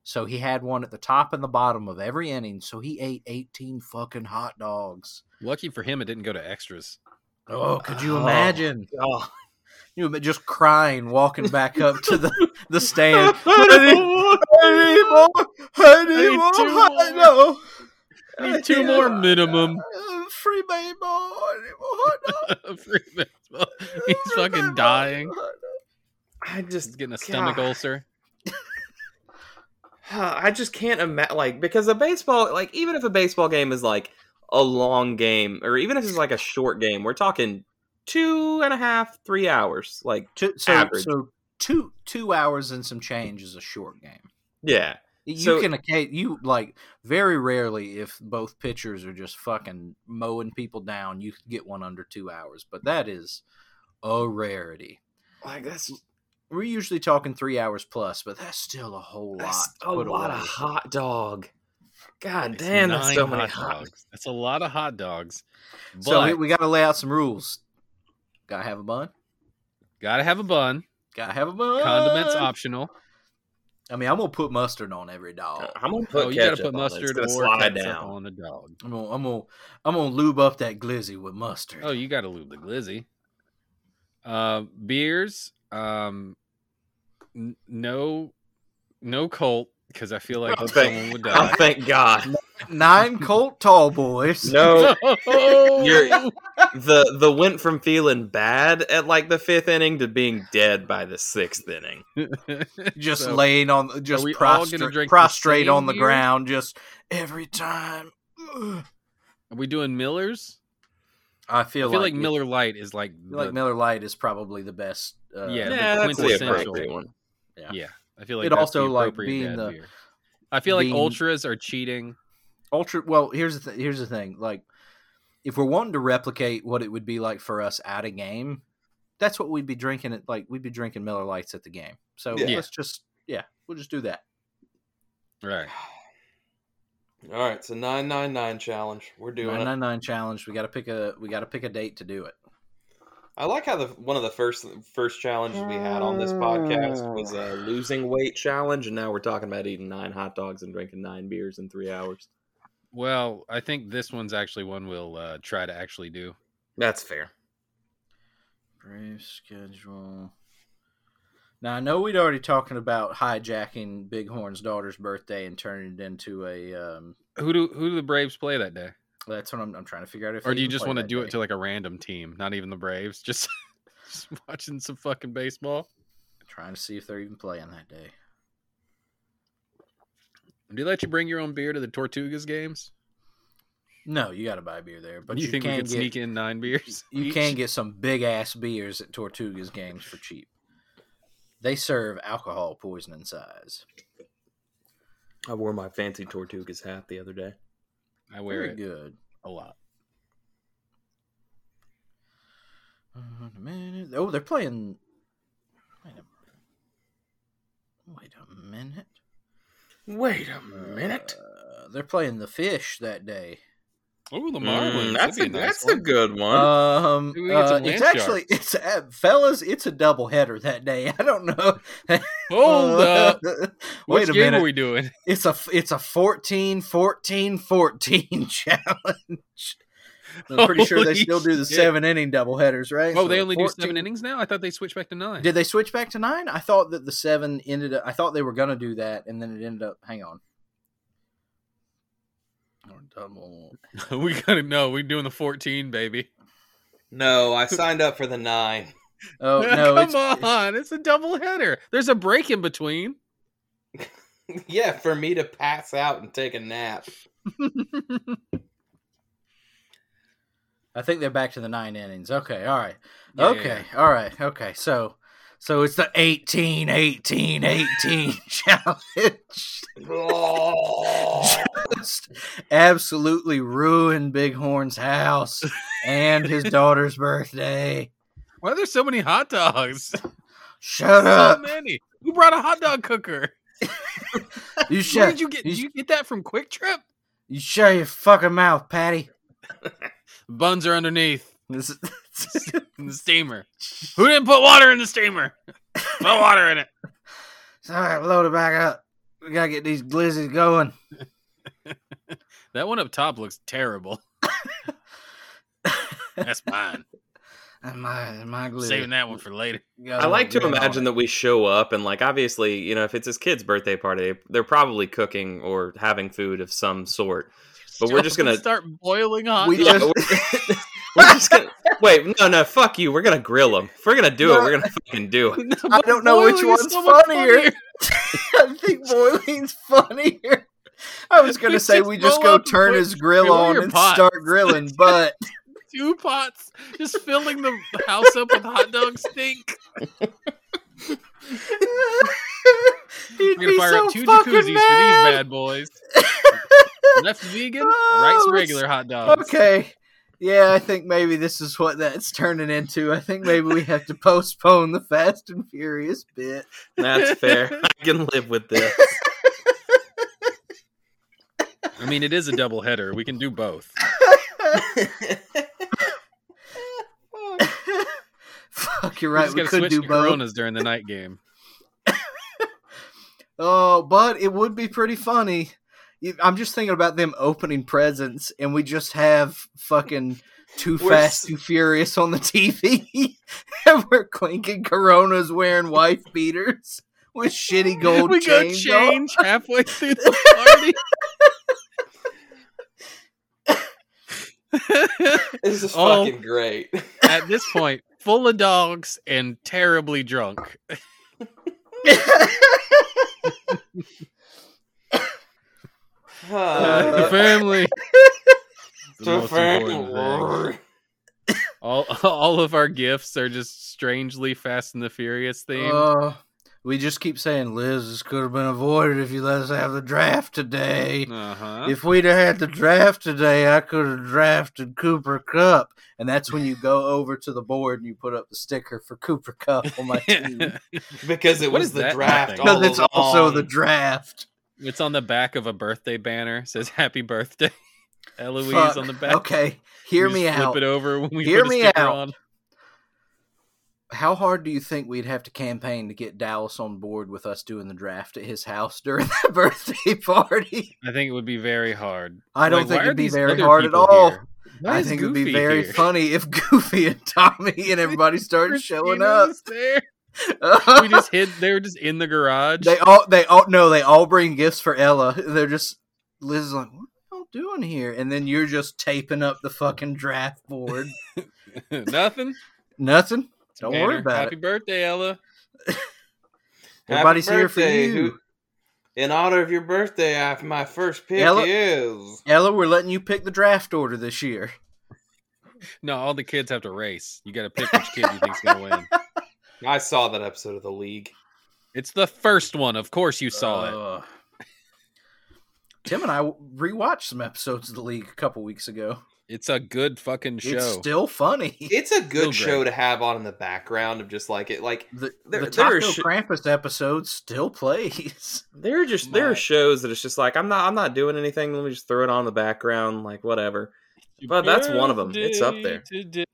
So he had one at the top and the bottom of every inning. So he ate eighteen fucking hot dogs. Lucky for him, it didn't go to extras. Oh, could you Oh. imagine? Oh. You ima- just crying, walking back up to the, the stand. (laughs) I need more. I need need more. two more. dog. I Need two more a- minimum. Free baseball. I need more hot dog. (laughs) Free baseball. (laughs) He's Free fucking baseball, dying. hot dog. I He's just getting a stomach God. ulcer. (sighs) I just can't imagine like because a baseball like even if a baseball game is like a long game or even if it's like a short game, we're talking two and a half, three hours. Like Two, so, Average. so two two hours and some change is a short game. yeah, You So- can occa- you like very rarely if both pitchers are just fucking mowing people down, you can get one under two hours, but that is a rarity. like that's We're usually talking three hours plus, but that's still a whole lot. that's to a lot away. of hot dog. God It's damn, that's nine so many hot hot dogs. That's a lot of hot dogs. But So we, we got to lay out some rules. Got to have a bun. gotta have a bun. Got to have a bun. Condiments optional. I mean, I'm gonna put mustard on every dog. I'm gonna put Oh, you gotta ketchup put on it. Mustard or slide down. on a dog. I'm gonna, I'm gonna, I'm gonna lube up that glizzy with mustard. Oh, you gotta lube the glizzy. Uh, beers. Um, n- no, no Colt because I feel like Oh, someone thank, would (laughs) oh, die. thank God. Nine Colt tall boys. No, Oh, (laughs) You're- the the went from feeling bad at like the fifth inning to being dead by the sixth inning. (laughs) just So, laying on, just we prostrate, the on the beer? ground, just every time. Ugh. Are we doing Millers? I feel, I feel like, like, Miller Lite is like, I feel like Miller Lite is probably the best. Uh, Yeah, the Yeah, that's the quintessential. appropriate one. yeah. yeah. I feel like It that's also, the like, being the- beer. I feel like ultras are cheating. ultra well here's the th- here's the thing like if we're wanting to replicate what it would be like for us at a game that's what we'd be drinking at like we'd be drinking miller lites at the game so Yeah. let's just yeah we'll just do that Right. All right, so nine nine nine challenge. We're doing 999 challenge we gotta pick a we gotta pick a date to do it I like how the one of the first first challenges we had on this podcast was a losing weight challenge, and now we're talking about eating nine hot dogs and drinking nine beers in three hours. Well, I think this one's actually one we'll uh, try to actually do. That's fair. brave schedule now i know we'd already talking about hijacking bighorn's daughter's birthday and turning it into a um Who do who do the Braves play that day? That's what i'm, I'm trying to figure out if Or do you just want to do day. it to like a random team, not even the Braves, just (laughs) just watching some fucking baseball? trying to see if they're even playing that day Do they let you bring your own beer to the Tortugas games? No, you got to buy beer there, but you, you, think we can could get sneak in nine beers? you each? can get some big ass beers at Tortugas games for cheap. They serve alcohol poisoning size. I wore my fancy Tortugas hat the other day. I wear Very it good. a lot. Uh, a minute. Oh, they're playing. Wait a, wait a minute. Wait a minute. Uh, they're playing the fish that day. Oh, the Mm, Marlins. that's a That'd nice that's a good one. Um, Maybe we get uh, it's land actually it's uh, fellas. It's a double header that day. (laughs) I don't know. Hold (laughs) up. Wait Which a game minute. are we doing? It's a it's a 14 14 14 (laughs) challenge. I'm pretty sure they still do the shit. seven inning double headers, right? Oh, So they only do seven innings now. I thought they switched back to nine. Did they switch back to nine? I thought that the seven ended up. I thought they were gonna do that, and then it ended up. Hang on. Or double. (laughs) we gotta know. We're doing the fourteen, baby. no, I signed up for the nine. Oh (laughs) no! come it's, on! It's a double header. There's a break in between. (laughs) yeah, for me to pass out and take a nap. I think they're back to the nine innings. Okay, all right. Yeah, yeah, okay, all right. Okay, so so it's the 18 18 18 (laughs) challenge. (laughs) Just absolutely ruined Bighorn's house and his daughter's birthday. Why are there so many hot dogs? Shut so up! many. Who brought a hot dog cooker? (laughs) You Where shut. did you get? you Did you get that from QuikTrip? You shut your fucking mouth, Patty. Buns are underneath This is- (laughs) in the steamer. (laughs) Who didn't put water in the steamer? Put water in it. (laughs) all right, load it back up. We gotta get these glizzies going. That one up top looks terrible. That's mine. And my my glizzy. Saving that one for later. I like to imagine that we show up and like obviously, you know, if it's his kid's birthday party, they're probably cooking or having food of some sort. But we're just gonna start boiling hot. We dogs. Yeah, we're, we're just gonna wait. No, no, fuck you. We're gonna grill them. If we're gonna do it, we're gonna fucking do it. (laughs) I don't know which one's so much funnier. (laughs) I think boiling's funnier. I was gonna We say just we just go turn his grill on and pot. start grilling, but (laughs) Two pots, just filling the house up with hot dog stink. he'd We're gonna be fire so up two fucking jacuzzis for these bad boys. Left vegan, Oh, right regular hot dogs. Okay. Yeah, I think maybe this is what that's turning into. I think maybe we have to postpone the Fast and Furious bit. That's fair. (laughs) I can live with this. I mean, it is a double header. We can do both. (laughs) Fuck, you're We right. just We could switch do to both. Coronas during the night game. (laughs) Oh, but it would be pretty funny. You- I'm just thinking about them opening presents, and we just have fucking Too We're Fast, s- Too Furious on the TV, (laughs) and we're clinking Coronas, wearing wife beaters. with shitty gold we go chains on. change halfway (laughs) through the party. (laughs) This is fucking great. At this point, full of dogs and terribly drunk. The (laughs) family. The the most important thing. family. All (laughs) all of our gifts are just strangely Fast and the Furious themed. Uh, we just keep saying, Liz, this could have been avoided if you let us have the draft today. Uh huh. If we'd have had the draft today, I could have drafted Cooper Kupp. And that's when you go over to the board and you put up the sticker for Cooper Kupp on my (laughs) team. Because it What was the that draft. thing? Because it's also the draft. It's on the back of a birthday banner. It says "Happy Birthday." (laughs) Eloise Fuck. on the back. Okay, hear We me just out. Flip it over when we Hear me out. on. How hard do you think we'd have to campaign to get Dallas on board with us doing the draft at his house during (laughs) that birthday party? I think it would be very hard. I don't Like, think it'd be very hard at all. I think it'd be very here? funny if (laughs) Goofy and Tommy and everybody started showing up. there. (laughs) We just hid. They were just in the garage. They all they all no, they all bring gifts for Ella. They're just Liz is like, what are y'all doing here? And then you're just taping up the fucking draft board. (laughs) Nothing. Nothing. Don't Banner. worry about Happy it. Happy birthday, Ella. Everybody's (laughs) Happy here for you. In honor of your birthday, I, my first pick Ella- is. Ella, we're letting you pick the draft order this year. No, all the kids have to race. You got to pick which kid you think's gonna win. I saw that episode of The League. It's the first one. Of course, you saw it. Uh, Tim and I rewatched some episodes of the league a couple weeks ago. It's a good fucking show. It's still funny. It's a Still good great. show to have on in the background of just like it. Like The, There- the there Taco sh- Krampus episode still plays. (laughs) there are just there are shows that it's just like I'm not I'm not doing anything. Let me just throw it on in the background, like whatever. But that's one of them. It's up there. Today.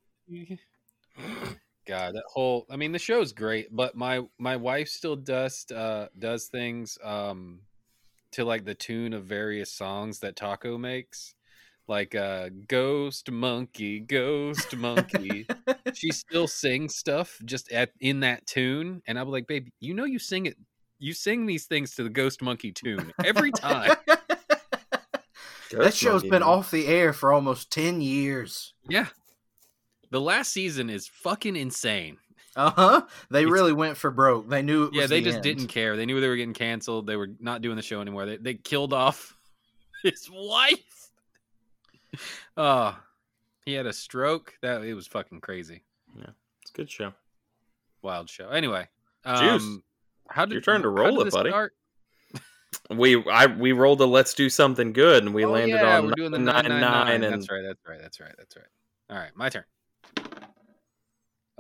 God, that whole I mean the show's great, but my my wife still does uh does things um to like the tune of various songs that Taco makes. Like uh Ghost Monkey, Ghost Monkey. she (laughs) still sings stuff just at in that tune and I'm like, babe, you know you sing it you sing these things to the Ghost Monkey tune every time. (laughs) that show's been off the air for almost 10 years. yeah. The last season is fucking insane. Uh huh. They It's- really went for broke. They knew it was Yeah, they the just end. didn't care. They knew they were getting canceled. They were not doing the show anymore. They they killed off (laughs) his wife. Oh, he had a stroke. That it was fucking crazy. Yeah, it's a good show. Wild show. Anyway, Juice. um, how did Your turn to roll did it, buddy. start? We I we rolled a let's do something good and we Oh, landed yeah, on we're doing the nine nine nine nine nine. and That's right. That's right. That's right. That's right. All right, my turn.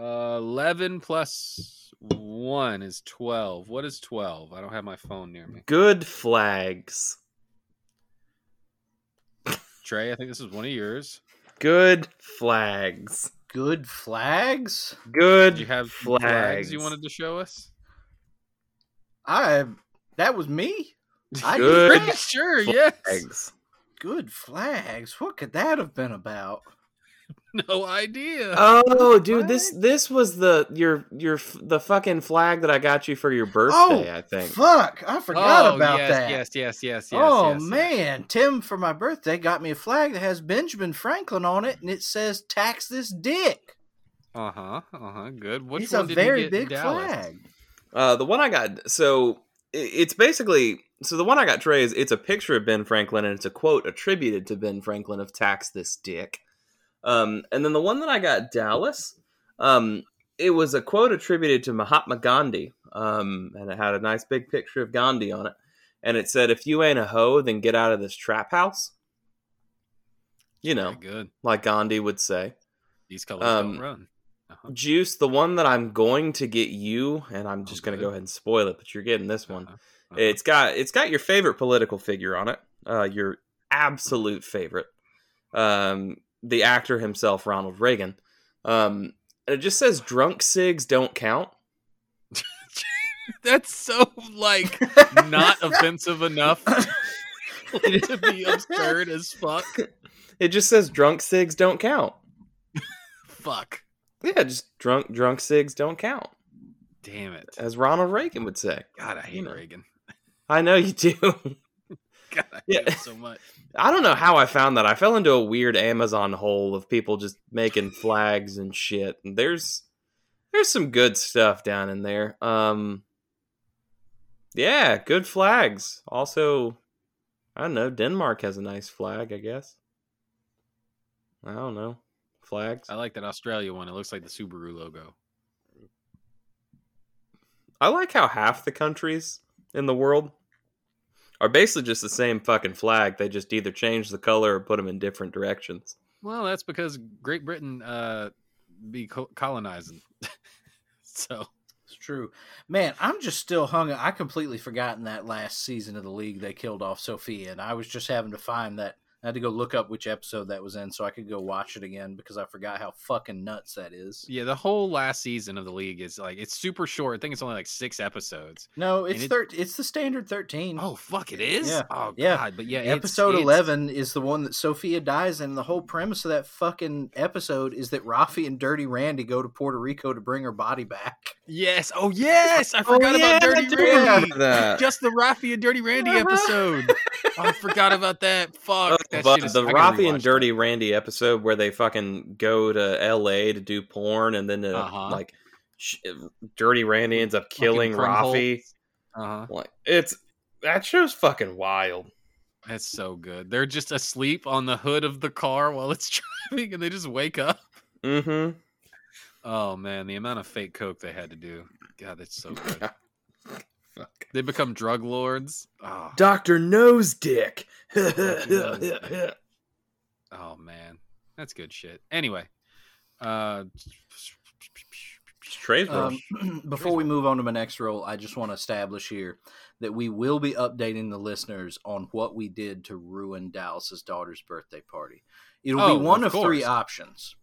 Uh, Eleven plus one is twelve. What is twelve? I don't have my phone near me. good flags. Trey, I think this is one of yours. Good flags. Good flags? Good Did you have flags. flags you wanted to show us? I. That was me. I did Good (laughs) Pretty that. sure, yes. Good flags. What could that have been about? (laughs) No idea. Oh, dude, this What? this was the your your the fucking flag that I got you for your birthday. Oh, I think. Fuck! I forgot oh, about yes, that. Yes, yes, yes, yes. oh yes, yes. man, Tim for my birthday got me a flag that has Benjamin Franklin on it, and it says "Tax this dick." Uh huh. Uh huh. Good. Which it's one a did very get big Dallas? flag. Uh, the one I got, so it's basically so the one I got Trey is it's a picture of Ben Franklin and it's a quote attributed to Ben Franklin of "tax this dick." Um, and then the one that I got Dallas, um, it was a quote attributed to Mahatma Gandhi, um, and it had a nice big picture of Gandhi on it, and it said, "If you ain't a hoe, then get out of this trap house." You know, Very good. like Gandhi would say. These colors Um, don't run. Uh-huh. Juice, the one that I'm going to get you, and I'm just going to go ahead and spoil it, but you're getting this one. Uh-huh. Uh-huh. It's got it's got your favorite political figure on it. Uh, your absolute favorite, um, the actor himself, Ronald Reagan. Um, and it just says "drunk cigs don't count." (laughs) That's so like not (laughs) offensive enough (laughs) to be absurd as fuck. It just says "drunk cigs don't count." Fuck. Yeah, just drunk drunk cigs don't count. Damn it. as Ronald Reagan would say. God, I hate. Reagan. I know you do. (laughs) God, I Yeah. so much. (laughs) I don't know how I found that. I fell into a weird Amazon hole of people just making flags and shit. And there's there's some good stuff down in there. Um Yeah, good flags. Also, I don't know, Denmark has a nice flag, I guess. I don't know. Flags. I like that Australia one. It looks like the Subaru logo. I like how half the countries in the world are basically just the same fucking flag. They just either change the color or put them in different directions. Well, that's because Great Britain uh be co- colonizing. (laughs) so It's true. Man, I'm just still hung. I completely forgotten that last season of the league they killed off Sophia, and I was just having to find that. I had to go look up which episode that was in so I could go watch it again because I forgot how fucking nuts that is. yeah, the whole last season of the league is like it's super short. I think it's only like six episodes. No, it's it- thir- It's the standard thirteen. Oh fuck, it is. Yeah, Oh yeah. god, but yeah, episode it's- eleven is the one that Sophia dies, and the whole premise of that fucking episode is that Rafi and Dirty Randy go to Puerto Rico to bring her body back. Yes. Oh yes, I (laughs) forgot about Dirty I Randy. that. Just the Rafi and Dirty Randy Uh-huh. (laughs) episode. Oh, I forgot about that. Fuck. Oh, that but is, the Rafi and Dirty that. Randy episode where they fucking go to L.A. to do porn and then uh, Uh-huh. like sh- Dirty Randy ends up killing Rafi. Uh-huh. Like it's that show's fucking wild. That's so good. They're just asleep on the hood of the car while it's (laughs) driving, and they just wake up. Mm-hmm. Oh man, the amount of fake coke they had to do. God, that's so (laughs) good. Fuck. they become drug lords. Oh, Doctor Nose (laughs) Dick. Oh man, that's good shit. Anyway, uh, Trey's Um, (clears throat) before we move on to my next role, I just want to establish here that we will be updating the listeners on what we did to ruin Dallas's daughter's birthday party. It'll Oh, be one of of, three options.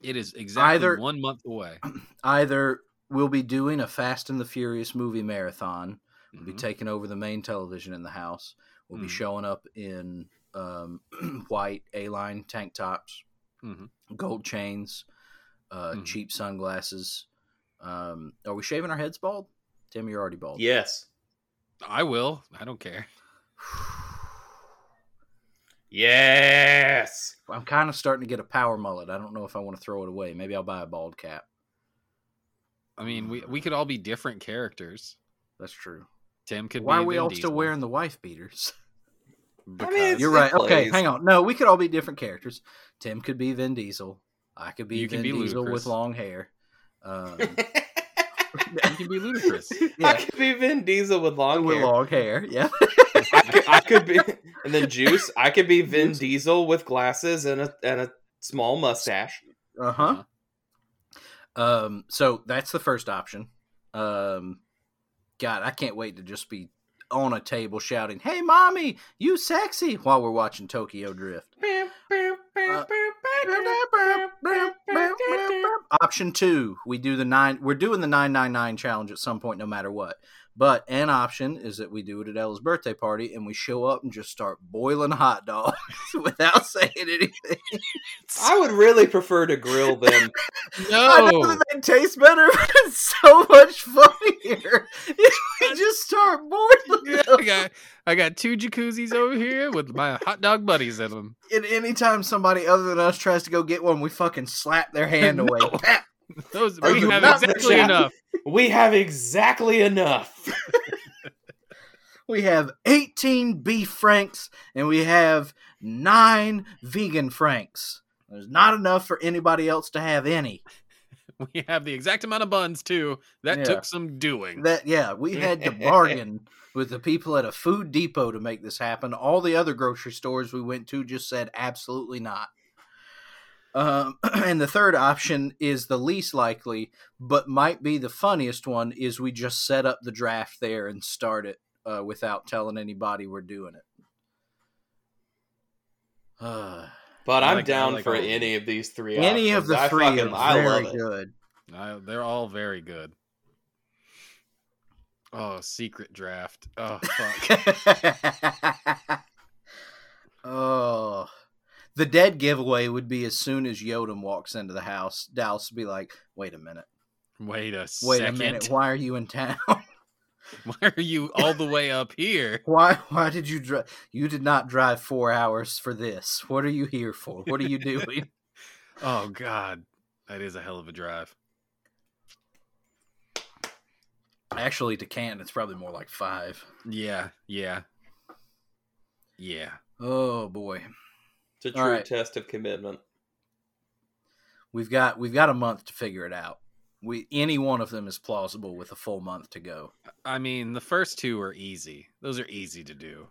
it is exactly Either- one month away. (clears throat) Either we'll be doing a Fast and the Furious movie marathon, we'll be Mhm. taking over the main television in the house, we'll be Mhm. showing up in um, (clears throat) white A line tank tops, Mhm. gold chains, uh, Mhm. cheap sunglasses. Um, are we shaving our heads bald? Tim, you're already bald. yes. I will. I don't care. (sighs) Yes. I'm kind of starting to get a power mullet. I don't know if I want to throw it away. Maybe I'll buy a bald cap. I mean, we we could all be different characters. That's true. Tim could. Be Why be are we Vin all still wearing the wife beaters? (laughs) Because it's- You're it right. Okay, hang on. No, we could all be different characters. Tim could be Vin Diesel. I could be You can Vin be Diesel Ludacris. with long hair. Um, (laughs) you can be ludicrous. (laughs) I could be Vin Diesel with long with hair. long hair. Yeah. I, could, I could be, and then Juice. I could be Vin Diesel with glasses and a and a small mustache. Uh huh. Um. So that's the first option. Um. God, I can't wait to just be on a table shouting, "Hey, mommy, you sexy!" while we're watching Tokyo Drift. Option two, we do the nine. We're doing the nine nine nine challenge at some point, no matter what. But an option is that we do it at Ella's birthday party, and we show up and just start boiling hot dogs (laughs) without saying anything. (laughs) I would really prefer to grill them. no. I know No. that they taste better, (laughs) but it's so much funnier if we just start boiling Yeah, them. I got I got two jacuzzis over here with my hot dog buddies in them. And anytime somebody other than us tries to go get one, we fucking slap their hand away. No. Those Are we you have not exactly enough. We have exactly enough. (laughs) We have 18 beef franks and we have nine vegan franks. There's not enough for anybody else to have any. (laughs) We have the exact amount of buns too. That Yeah. took some doing. That yeah, we had to (laughs) bargain with the people at a food depot to make this happen. All the other grocery stores we went to just said absolutely not. Um, (clears throat) and the third option is the least likely, but might be the funniest one. Is we just set up the draft there and start it uh, without telling anybody we're doing it. Uh, But I I'm like- down like for all any of these three. any of the I three fucking- are I very love it. good. I, they're all very good. Oh, secret draft. Oh fuck. (laughs) oh, the dead giveaway would be as soon as Yodam walks into the house. Dallas would be like, "Wait a minute, Wait a Wait second. a minute. Why are you in town? (laughs) Why are you all the way up here? (laughs) why? Why did you drive? You did not drive four hours for this. What are you here for? What are you doing? (laughs) Oh God, that is a hell of a drive. Actually, to Canton, it's probably more like five. Yeah, yeah, yeah. Oh boy, It's a true right. test of commitment. we've got we've got a month to figure it out. We any one of them is plausible with a full month to go. I mean, the first two are easy. Those are easy to do.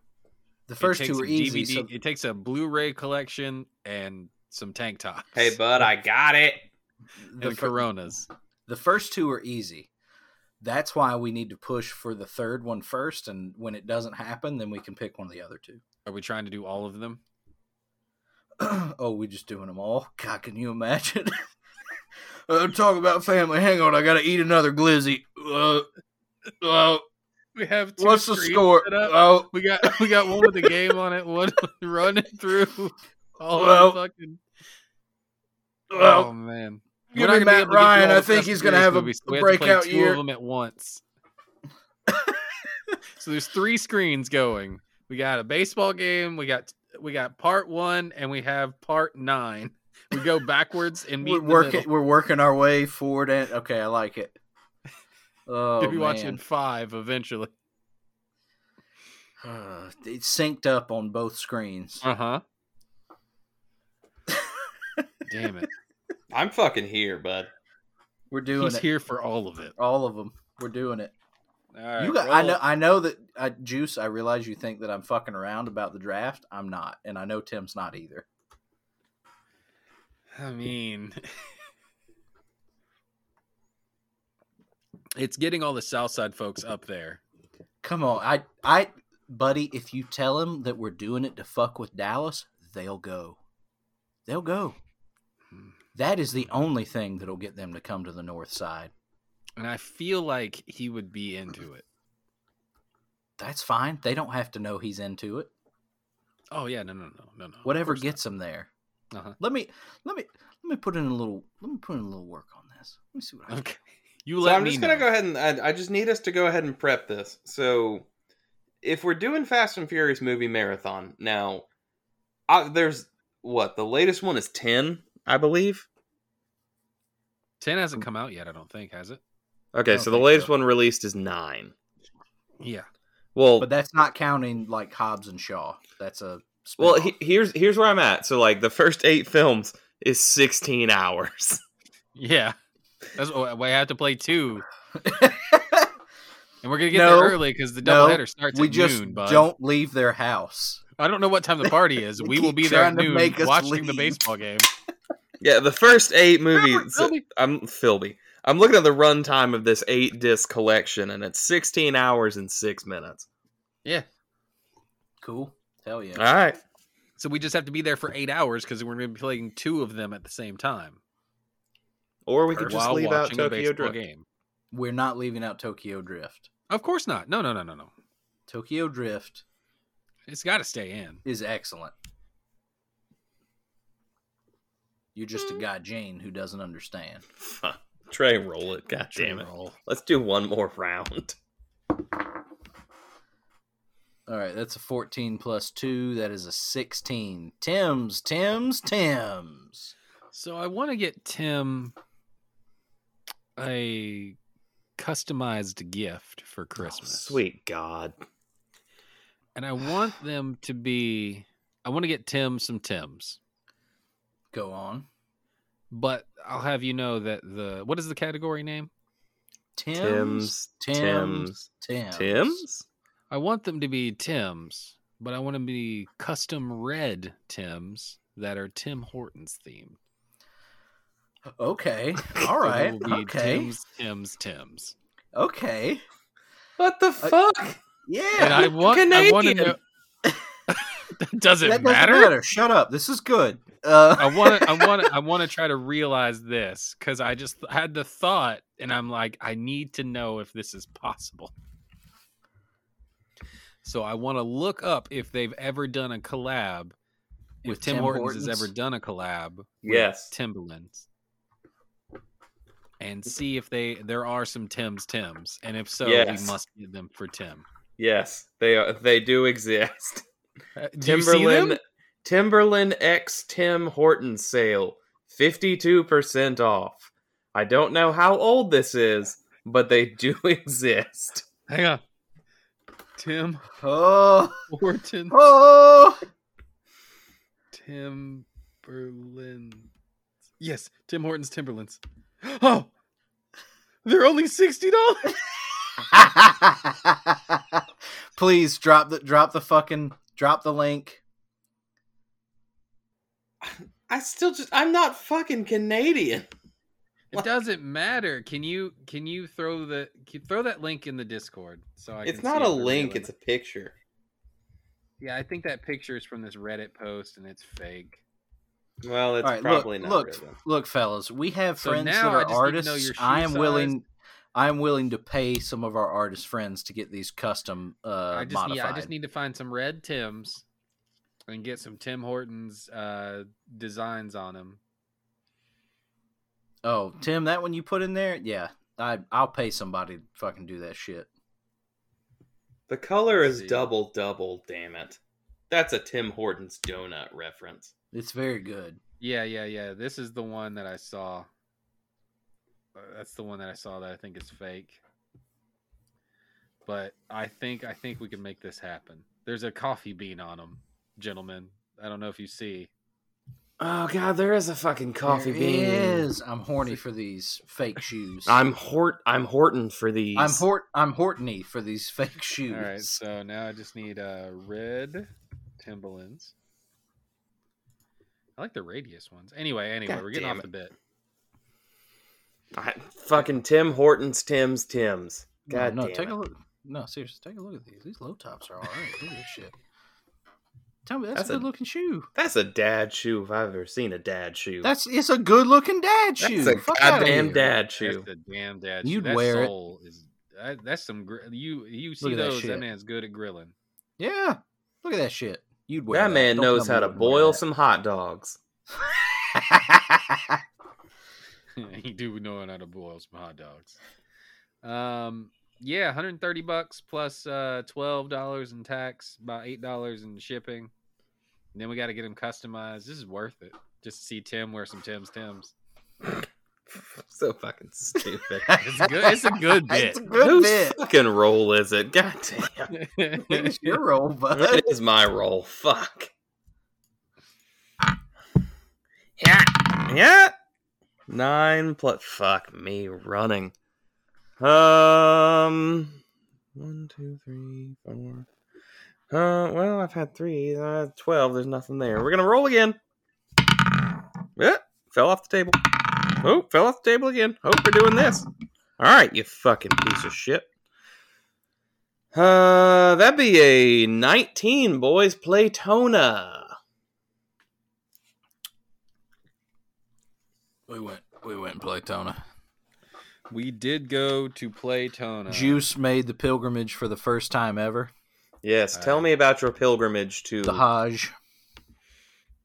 The first two are easy. DVD so- It takes a Blu-ray collection and some tank tops. Hey, bud, I got it. the, and fir- Coronas. the first two are easy. That's why we need to push for the third one first, and when it doesn't happen, then we can pick one of the other two. Are we trying to do all of them? (clears throat) oh, we just doing them all? God, can you imagine? (laughs) uh, talk about family. Hang on, I gotta eat another glizzy. Uh, uh, We have. Two what's the score? Oh, We got (laughs) we got one with the game on it, one (laughs) running through all Well, the fucking. well, oh man, We're not Matt be able to get through Ryan. I think he's gonna have a, movies, so a we have to play breakout two year. of them at once. so there's three screens going. We got a baseball game. We got we got part one, and we have part nine. We go (laughs) backwards and meet We're working. We're working our way forward. And okay, I like it. (laughs) Oh You'll be man, watching five eventually. Uh, (sighs) it's synced up on both screens. Uh huh. (laughs) Damn it! I'm fucking here, bud. We're doing He's it. here for all of it. All of them. We're doing it. Right, you got. I know. I know that. I, Juice. I realize you think that I'm fucking around about the draft. I'm not, and I know Tim's not either. I mean, (laughs) it's getting all the Southside folks up there. Come on, I, I, buddy. If you tell them that we're doing it to fuck with Dallas, they'll go. They'll go. Hmm. That is the only thing that'll get them to come to the north side. And I feel like he would be into it. That's fine. They don't have to know he's into it. Oh yeah, no, no, no, no, no. Whatever gets him there. Uh-huh. Let me, let me, let me put in a little. Let me put in a little work on this. Let me see what I. Okay, you So let I'm me just gonna know. go ahead and I, I just need us to go ahead and prep this. So, if we're doing Fast and Furious movie marathon now, I, there's what the latest one is ten, I believe. Ten hasn't come out yet. I don't think has it. Okay, so the latest so. one released is nine. Yeah. Well, But that's not counting like Hobbs and Shaw. That's a. well, spin-off. he, here's here's where I'm at. So like the first eight films is 16 hours. (laughs) Yeah. That's why I have to play two, (laughs) and we're gonna get No, there early because the no, doubleheader starts we at just noon. Bud. don't leave their house. I don't know what time the party is. (laughs) We will be there at noon make us watching the baseball game. Yeah, the first eight Remember, movies. Philby. I'm Philby. I'm looking at the runtime of this eight disc collection, and it's 16 hours and six minutes. Yeah. Cool. Hell yeah. All right. So we just have to be there for eight hours because we're going to be playing two of them at the same time Or we could just leave out a Tokyo baseball Drift. game. We're not leaving out Tokyo Drift. Of course not. No, no, no, no, no. Tokyo Drift It's got to stay in. is excellent. You're just a hmm. guy, Jane, who doesn't understand. (laughs) Fuck. Trey, roll it. God damn it. Roll. Let's do one more round. All right, that's a 14 plus 2. That is a 16. Tim's, Tim's, Tim's. So I want to get Tim a customized gift for Christmas. Oh, sweet God. And I want them to be. I want to get Tim some Tims, Go on. But I'll have you know that the what is the category name? Tim's, Tim's. Tim's, Tim's. Tim's. Tim's? I want them to be Tims, but I want them to be custom red Tims that are Tim Hortons themed. Okay. (laughs) All right. so will be Okay. Tims, Tims, Tims. Okay. What the uh, fuck? Yeah. And I want, I want to Canadian. know. (laughs) Does it that matter? doesn't matter. Shut up. This is good. Uh, I want to. I (laughs) want to. I want to try to realize this because I just had the thought, and I'm like, I need to know if this is possible. So I want to look up if they've ever done a collab. If With Tim, Tim Hortons, has ever done a collab with Yes. Timberlands. and see if they there are some Tim's Tims, and if so, Yes. we must get them for Tim. Yes, they are, they do exist. Uh, do you see them? Timberland Timberland X Tim Horton sale, fifty two percent off. I don't know how old this is, but they (laughs) do exist. Hang on, Tim Oh, Horton, (laughs) oh. Timberlands. Yes, Tim Hortons Timberlands. (gasps) Oh, they're only sixty dollars. (laughs) Please drop the drop the fucking drop the link. I still just I'm not fucking Canadian. It doesn't matter. Can you can you throw the can you throw that link in the Discord? So I It's can not see a if link, it's a picture. Yeah, I think that picture is from this Reddit post and it's fake. Well, it's All right, probably look, not look, real look, fellas. We have friends now that are just need to know artists. I am size. willing. I am willing to pay some of our artist friends to get these custom uh, I just modified. need I just need to find some red Tims and get some Tim Hortons uh, designs on them. Oh, Tim, that one you put in there, yeah, I I'll pay somebody to fucking do that shit. The color Let's is see. double double, damn it. That's a Tim Hortons donut reference. It's very good. Yeah, yeah, yeah. This is the one that I saw. That's the one that I saw that I think is fake. But I think I think we can make this happen. There's a coffee bean on them, gentlemen. I don't know if you see. Oh god, there is a fucking coffee There bean. is. I'm horny for these fake shoes. I'm Hort I'm Horton for these. I'm Hort I'm Hortony for these fake shoes. All right, so now I just need uh, red Timberlands. I like the radius ones. Anyway, anyway, God we're getting off it. the bit. I, fucking Tim Hortons Tim's Tim's. No, God no, damn take it. a look. No, seriously, take a look at these. These low tops are all right. Look at this shit. Tell me that's, That's a a- good looking shoe. That's a dad shoe if I've ever seen a dad shoe. That's it's a good looking dad shoe. That's a Fuck outta goddamn dad shoe. That's a damn dad. You'd shoe. That wear it. sole is that, that's some. Gr- you you see Look at that those? That, man's good at grilling. Yeah, look at that shit. You'd wear That that. man Don't knows how to you wouldn't wear boil some hot dogs. (laughs) (laughs) he do know how to boil some hot dogs. Um, yeah, 130 bucks plus uh twelve dollars in tax, about eight dollars in shipping. And then we got to get them customized. This is worth it. Just to see Tim wear some Tim's Tim's. (laughs) so fucking stupid. (laughs) It's good. It's a good bit. It's a good Whose bit. fucking role is it? God damn. It's your role, bud. That is my role. Fuck. Yeah. Yeah. Nine plus. Fuck me running. Um. One, two, three, four. Uh, well, I've had three. Uh, Twelve. There's nothing there. We're gonna roll again. Yeah, fell off the table. Oh, fell off the table again. Hope we're doing this. All right, you fucking piece of shit. Uh, that'd be a 19, boys. Playtona. We went. We went and played Tona. we did go to play Tona. Juice made the pilgrimage for the first time ever. Yes, tell Uh, me about your pilgrimage to. The Hajj.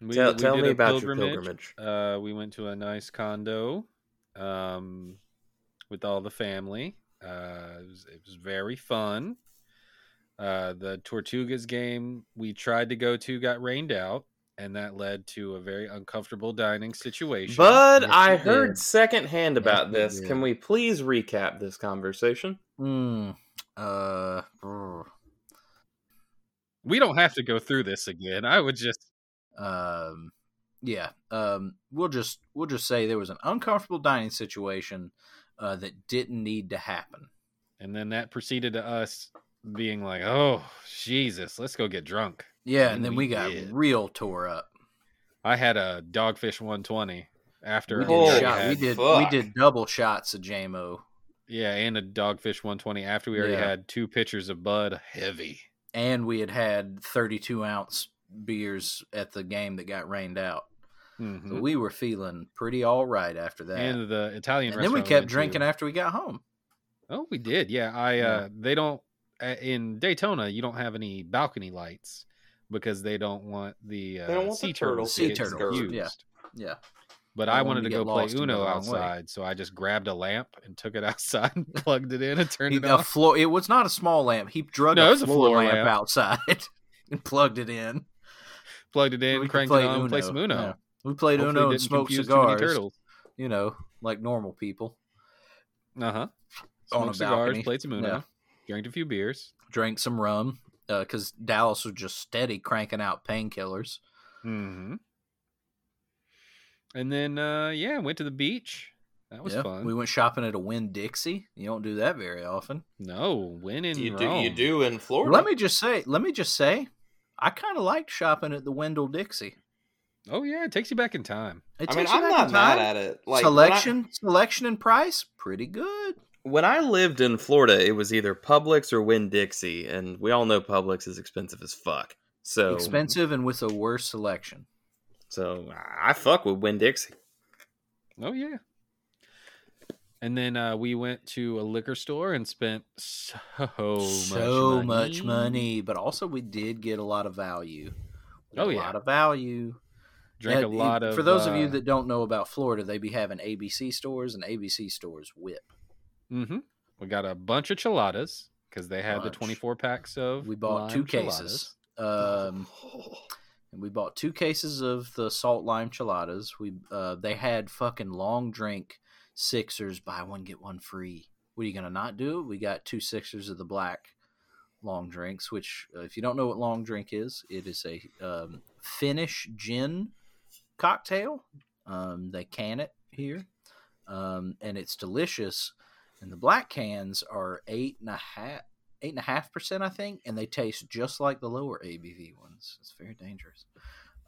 We, tell we tell me a about your pilgrimage. Uh, we went to a nice condo, um, with all the family. Uh, it was, it was very fun. Uh, the Tortugas game we tried to go to got rained out, and that led to a very uncomfortable dining situation. But Yes, I heard did. secondhand about you this. did. Can we please recap this conversation? Hmm. Uh. we don't have to go through this again. I would just um yeah um we'll just we'll just say there was an uncomfortable dining situation uh that didn't need to happen and then that proceeded to us being like, "Oh, Jesus, let's go get drunk." Yeah And and then we we, got did. real tore up I had a dogfish 120 after we did, shot, we did we did double shots of jmo Yeah, and a dogfish 120 after we already Yeah. had two pitchers of Bud Heavy. and we had had 32 ounce beers at the game that got rained out Mhm. so we were feeling pretty all right after that and, And the Italian then we kept went drinking To, after we got home oh, we did. Yeah, I Yeah. uh they don't uh, in Daytona. You don't have any balcony lights because they don't want the uh, They don't want sea the turtles turtles to to get get turtles, confused. yeah. yeah But I I wanted wanted to to go play lost and go Uno the way. outside, so I just grabbed a lamp and took it (laughs) outside and (laughs) plugged it in and turned He, it a on. floor. It was not a small lamp. He drug No, it a was a floor, floor lamp, lamp. outside (laughs) and plugged it in. Plugged it in, We could cranked play it on, and play Uno, some Uno. yeah. We played Hopefully Uno and didn't smoked confuse too cigars. turtles. You know, like normal people. Uh huh. On a Smoked cigars, balcony. played some Uno, Yeah. drank a few beers. Drank some rum because Dallas was just steady cranking out painkillers. Mm-hmm. And then, uh, yeah, went to the beach. That was Yeah, fun. We went shopping at a Winn Dixie. You don't do that very often. no, win in You do, you do in Florida. Let me just say, let me just say, I kind of liked shopping at the Wendell Dixie. Oh yeah, it takes you back in time. It I mean, takes you I'm back not in mad at it. Like selection, selection, and price, pretty good. When I, lived in Florida, it was either Publix or Winn Dixie, and we all know Publix is expensive as fuck. So Expensive and with a worse selection. So I fuck with Winn Dixie. Oh yeah. And then uh, we went to a liquor store and spent so so much much money, but also we did get a lot of value. We got Oh, a yeah. lot of value. Drank a lot it- of. For those of you uh, that don't know about Florida, they be having ABC stores, and ABC stores whip. Mhm. we got a bunch of chiladas because they had the 24 packs of. We bought two cases. Um, and we bought two cases of the salt lime chiladas. We uh, they had fucking long drink Sixers buy one get one free. What are you gonna not do? We got two Sixers of the black long drinks. Which, uh, if you don't know what long drink is, it is a um, Finnish gin cocktail. Um, they can it here, um, and it's delicious. And the black cans are eight and a half eight and a half percent, I think, and they taste just like the lower ABV ones. It's very dangerous.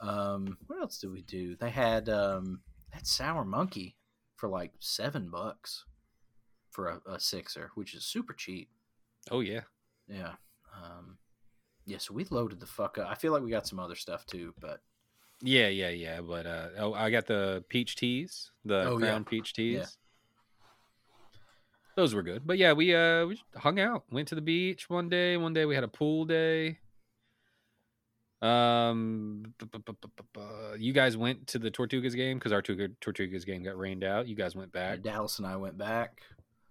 Um, what else did we do? They had um, that sour monkey for like seven bucks for a, a sixer, which is super cheap. Oh yeah. Yeah. Um, yeah, so we loaded the fuck up. I feel like we got some other stuff too, but Yeah, yeah, yeah. But uh, oh, I got the peach teas, the Oh, yeah. crown peach teas. Yeah. Those were good. But yeah, we uh we hung out, went to the beach one day. One day we had a pool day. Um, you guys went to the Tortugas game because our Tortuga- Tortugas game got rained out. You guys went back. Dallas and I went back.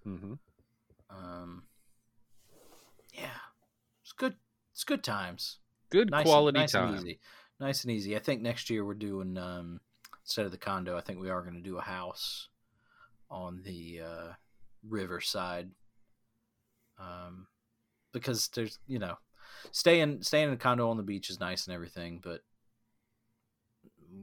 hmm Um, yeah, it's good. It's good times. Good nice quality and, nice time. and easy. Nice and easy. I think next year we're doing um, instead of the condo. I think we are going to do a house on the uh, riverside. Um, because there's you know, staying staying in a condo on the beach is nice and everything, but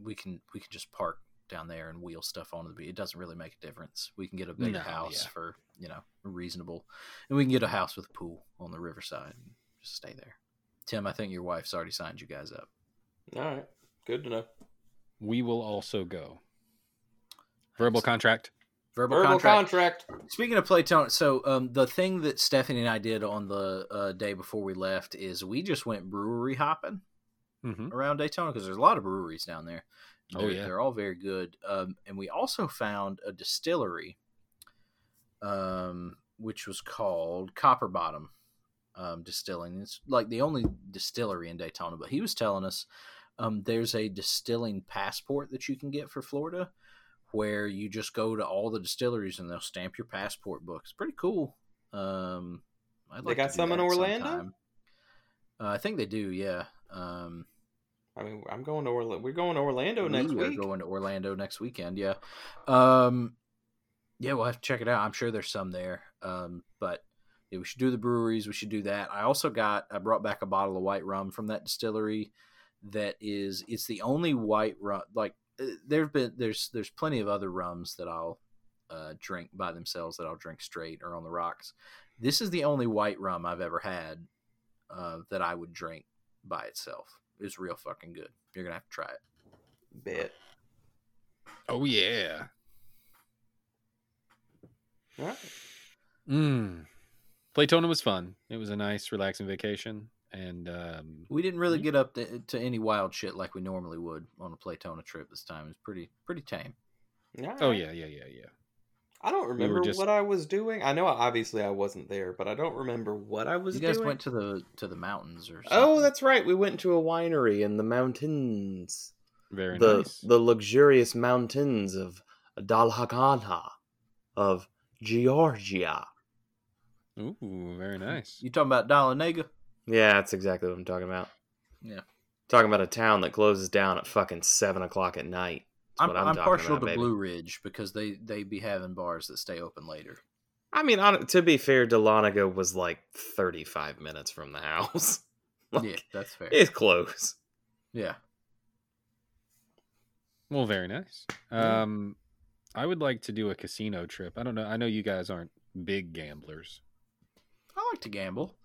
we can we can just park down there and wheel stuff onto the beach. It doesn't really make a difference. We can get a bigger No, house yeah. for you know reasonable, and we can get a house with a pool on the riverside and just stay there. Tim, I think your wife's already signed you guys up. All right, good to know. We will also go. Verbal contract. Verbal, Verbal contract. contract. Speaking of Playtona, so um, the thing that Stephanie and I did on the uh, day before we left is we just went brewery hopping hmm around Daytona because there's a lot of breweries down there. Oh, They're, yeah. they're all very good. Um, and we also found a distillery, um, which was called Copper Bottom um, Distilling. It's like the only distillery in Daytona. But he was telling us um, there's a distilling passport that you can get for Florida, where you just go to all the distilleries and they'll stamp your passport book. It's pretty cool. Um, I'd They like got some in Orlando? Uh, I think they do. Yeah. Um, I mean, I'm going to Orlando. We're going to Orlando next week. We're going to Orlando next weekend. Yeah, um, yeah, we'll have to check it out. I'm sure there's some there. Um, but yeah, we should do the breweries. We should do that. I also got. I brought back a bottle of white rum from that distillery. That is, it's the only white rum. Like there've been there's there's plenty of other rums that I'll uh, drink by themselves that I'll drink straight or on the rocks. This is the only white rum I've ever had uh, that I would drink by itself. It's real fucking good. You're gonna have to try it. Bet. Oh yeah. All right. Mm. Playtona was fun. It was a nice, relaxing vacation, and um, We didn't really Mhm. get up to, to any wild shit like we normally would on a Playtona trip this time. It was pretty pretty tame. All oh yeah, yeah, yeah, yeah. I don't remember just- what I was doing. I know obviously I wasn't there, but I don't remember what I was doing. You guys doing. went to the to the mountains or something. Oh, that's right. We went to a winery in the mountains. Very the nice. the luxurious mountains of Dalhagana of Georgia. Ooh, very nice. You talking about Dahlonega? Yeah, that's exactly what I'm talking about. Yeah. Talking about a town that closes down at fucking seven o'clock at night. That's I'm, what I'm, I'm, talking partial about, to baby. Blue Ridge because they they be having bars that stay open later. I mean, on, to be fair, Dahlonega was like 35 minutes from the house. (laughs) like, yeah, that's fair. It's close. yeah. Well, very nice. Yeah. Um, I would like to do a casino trip. I don't know. I know you guys aren't big gamblers. I like to gamble.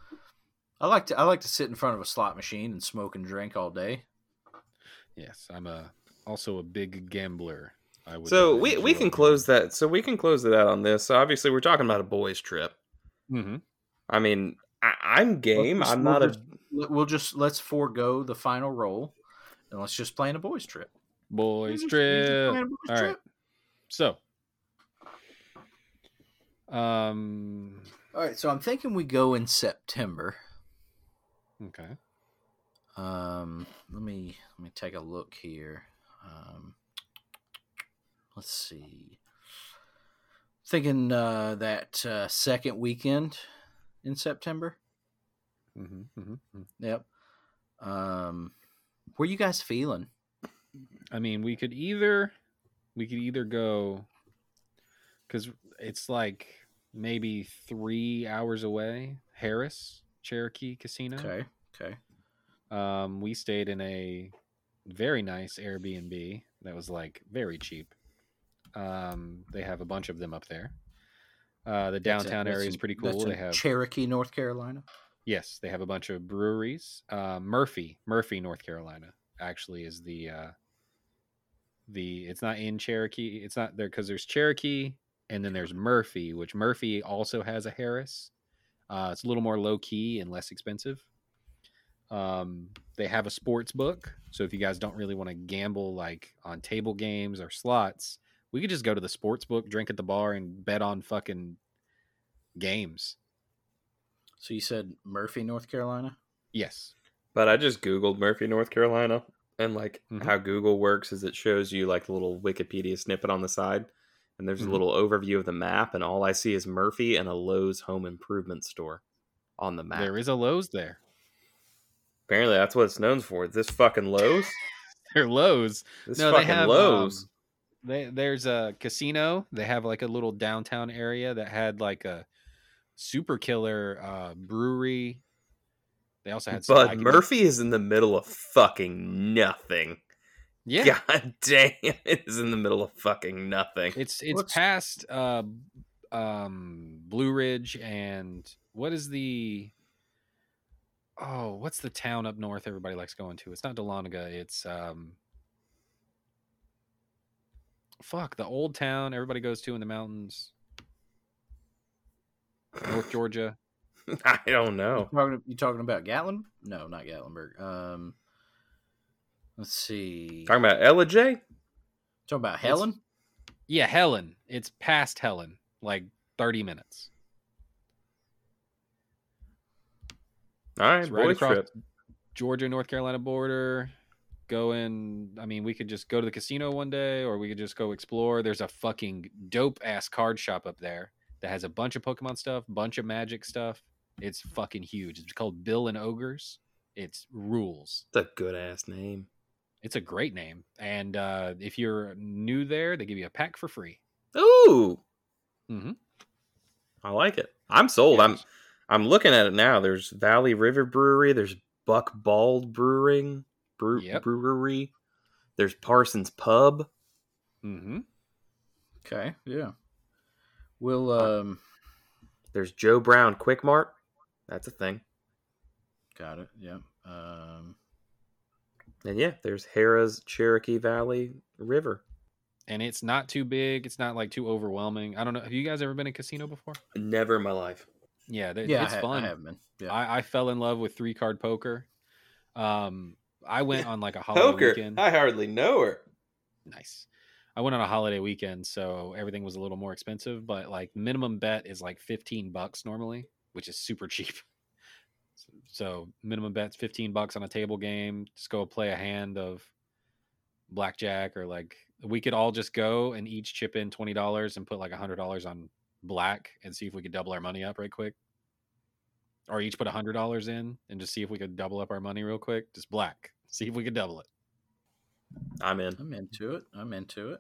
I like to I like to sit in front of a slot machine and smoke and drink all day. Yes, I'm a also a big gambler. I would. So we, we can close that. So we can close it out on this. So obviously, we're talking about a boys' trip. Mhm. I mean, I, I'm game. just- I'm we'll not a. just- We'll just let's forego the final roll and let's just plan a boys trip. boys Just- just trip. boys All right. trip. So, um, All right, so I'm thinking we go in September. Okay. Um, let me let me take a look here. Um, let's see. Thinking uh, that uh, second weekend in September. hmm hmm Yep. Um, where you guys feeling? I mean, we could either we could either go because it's like maybe three hours away. Harrah's Cherokee Casino. Okay. Okay. Um, we stayed in a very nice Airbnb that was like very cheap. Um, they have a bunch of them up there. Uh, the downtown area is pretty cool. They have Cherokee, North Carolina. yes, they have a bunch of breweries. Uh, Murphy, Murphy, North Carolina, actually is the uh, the. It's not in Cherokee. It's not there because there's Cherokee and then there's Murphy, which Murphy also has a Harrah's. Uh, it's a little more low key and less expensive. Um, they have a sports book, so if you guys don't really want to gamble like on table games or slots, we could just go to the sports book, drink at the bar, and bet on fucking games. So you said Murphy, North Carolina. Yes. But I just googled Murphy, North Carolina, and like Mhm. how Google works is it shows you like a little Wikipedia snippet on the side, and there's Mhm. a little overview of the map, and all I see is Murphy and a Lowe's home improvement store on the map. There is a Lowe's there. Apparently, that's what it's known for. This fucking Lowe's. (laughs) They're Lowe's. This no, fucking they have Lowe's. um, they, there's a casino. They have like a little downtown area that had like a super killer uh, brewery. They also had. but Murphy is in the middle of fucking nothing. Yeah, (laughs) God damn, (laughs) it is in the middle of fucking nothing. it's it's What's- past uh, um, Blue Ridge and what is the oh what's the town up north everybody likes going to? It's not Dahlonega. It's um. Fuck the old town everybody goes to in the mountains. North Georgia. (laughs) I don't know. You talking, talking about Gatlin? No, not Gatlinburg. Um, let's see. Talking about Ellijay. Talking about Helen. Yeah, Helen. It's past Helen, like 30 minutes. All right, It's right boys across trip. Georgia North Carolina border. Go in. I mean, we could just go to the casino one day, or we could just go explore. There's a fucking dope ass card shop up there that has a bunch of Pokemon stuff, bunch of Magic stuff. It's fucking huge. It's called Bill and Ogres. It's rules. That's a good ass name. It's a great name, and uh, if you're new there, they give you a pack for free. Ooh, Mm-hmm. I like it. I'm sold. I'm I'm looking at it now. There's Valley River Brewery. There's Buck Bald Brewing Brew, Yep. Brewery. There's Parsons Pub. Mm-hmm. Okay, yeah. We'll um, There's Joe Brown Quick Mart. That's a thing. got it. Yeah. Um, And yeah, there's Harrah's Cherokee Valley River. and it's not too big. It's not like too overwhelming. I don't know. Have you guys ever been in a casino before? Never in my life. Yeah, they, yeah, it's I, ha- fun. I have been. Yeah. I, I fell in love with three card poker. Um, I went (laughs) on like a holiday weekend. I hardly know her. Nice. I went on a holiday weekend, so everything was a little more expensive, but like minimum bet is like 15 bucks normally, which is super (laughs) cheap. So minimum bet's 15 bucks on a table game. Just go play a hand of blackjack or like we could all just go and each chip in twenty dollars and put like a hundred dollars on black and see if we could double our money up right quick. Or each put a hundred dollars in and just see if we could double up our money real quick. Just black. (laughs) See if we could double it. I'm in. I'm into it. I'm into it.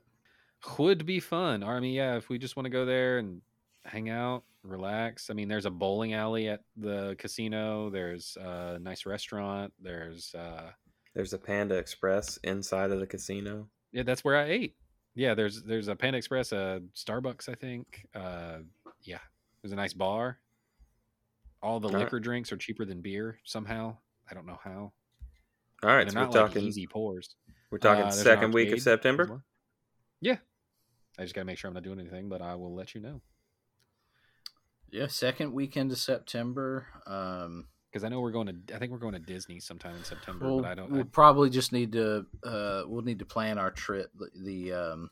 Would be fun. Or I mean, yeah, if we just want to go there and hang out, relax. I mean, there's a bowling alley at the casino. There's a nice restaurant. There's uh There's a Panda Express inside of the casino. yeah, that's where I ate. Yeah, there's there's a Panda Express, a Starbucks, I think. Uh yeah. There's a nice bar. All the All right. liquor drinks are cheaper than beer somehow. I don't know how. All right, so we're like talking. easy pours. We're talking Uh, second week of September. Yeah. I just gotta make sure I'm not doing anything, but I will let you know. Yeah, second weekend of September. Um, Because I know we're going to I think we're going to Disney sometime in September, we'll, but I don't we'll I, probably just need to. Uh, we'll need to plan our trip. The, the um,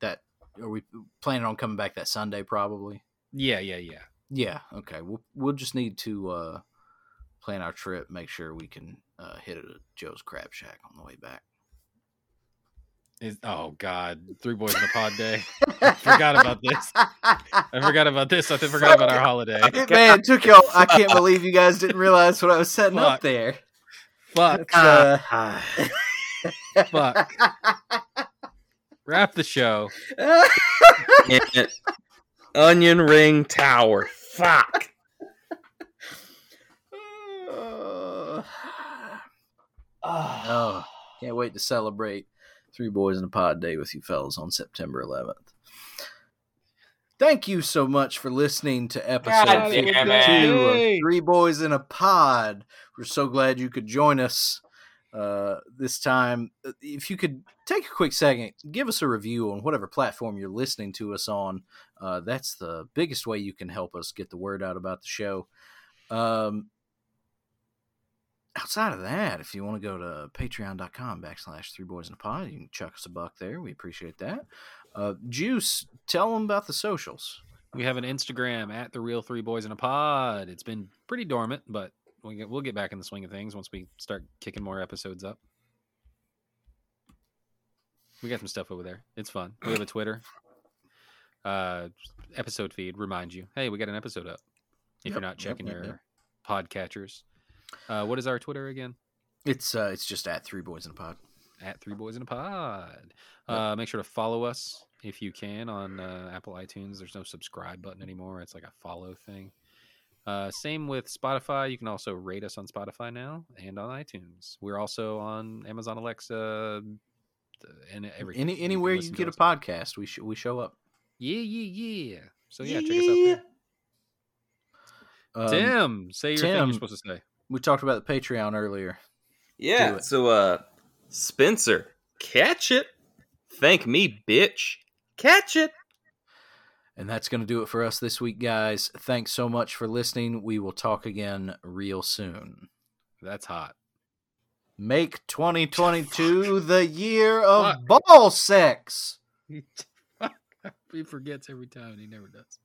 that are we planning on coming back that Sunday? Probably. Yeah, yeah, yeah. Yeah. Okay. We'll we'll just need to uh, plan our trip. Make sure we can uh, hit it at Joe's Crab Shack on the way back. Is, oh God, three boys in a pod day. (laughs) (laughs) I forgot about this. I forgot about this. I forgot about our holiday. (laughs) Man, it took y'all. I can't believe you guys didn't realize what I was setting up there. Fuck, Uh, Ah, fuck. Wrap the show. Onion ring tower. Fuck. (sighs) Uh, oh, can't wait to celebrate Three Boys in a Pod Day with you fellas on September 11th. Thank you so much for listening to episode God 52 of Three Boys in a Pod. We're so glad you could join us uh, this time. If you could take a quick second, give us a review on whatever platform you're listening to us on. Uh, that's the biggest way you can help us get the word out about the show. Um, outside of that, if you want to go to patreon.com backslash three boys in a pod, you can chuck us a buck there. We appreciate that. Uh, Juice, tell them about the socials. We have an Instagram at the real three boys in a pod. It's been pretty dormant, but we'll get, we'll get back in the swing of things once we start kicking more episodes up. We got some stuff over there. It's fun. We have a Twitter. Uh, episode feed Remind you, hey, we got an episode up. If Yep, you're not checking yep, your yep. podcatchers, uh, what is our Twitter again? It's uh, it's just at three boys in a pod. at Three Boys in a Pod. Uh, make sure to follow us if you can on uh, Apple iTunes. There's no subscribe button anymore. It's like a follow thing. Uh, same with Spotify. You can also rate us on Spotify now and on iTunes. We're also on Amazon Alexa and everything. Any anywhere you to get a us. podcast, we sh- we show up. Yeah, yeah, yeah. So yeah, check us out there. Um, Tim, say your thing Tim. you're supposed to say. We talked about the Patreon earlier. Yeah. So, uh, Spencer, catch it. Thank me, bitch. Catch it. And that's going to do it for us this week, guys. Thanks so much for listening. We will talk again real soon. That's hot. Make 2022 the year of ball sex. (laughs) he forgets every time and he never does.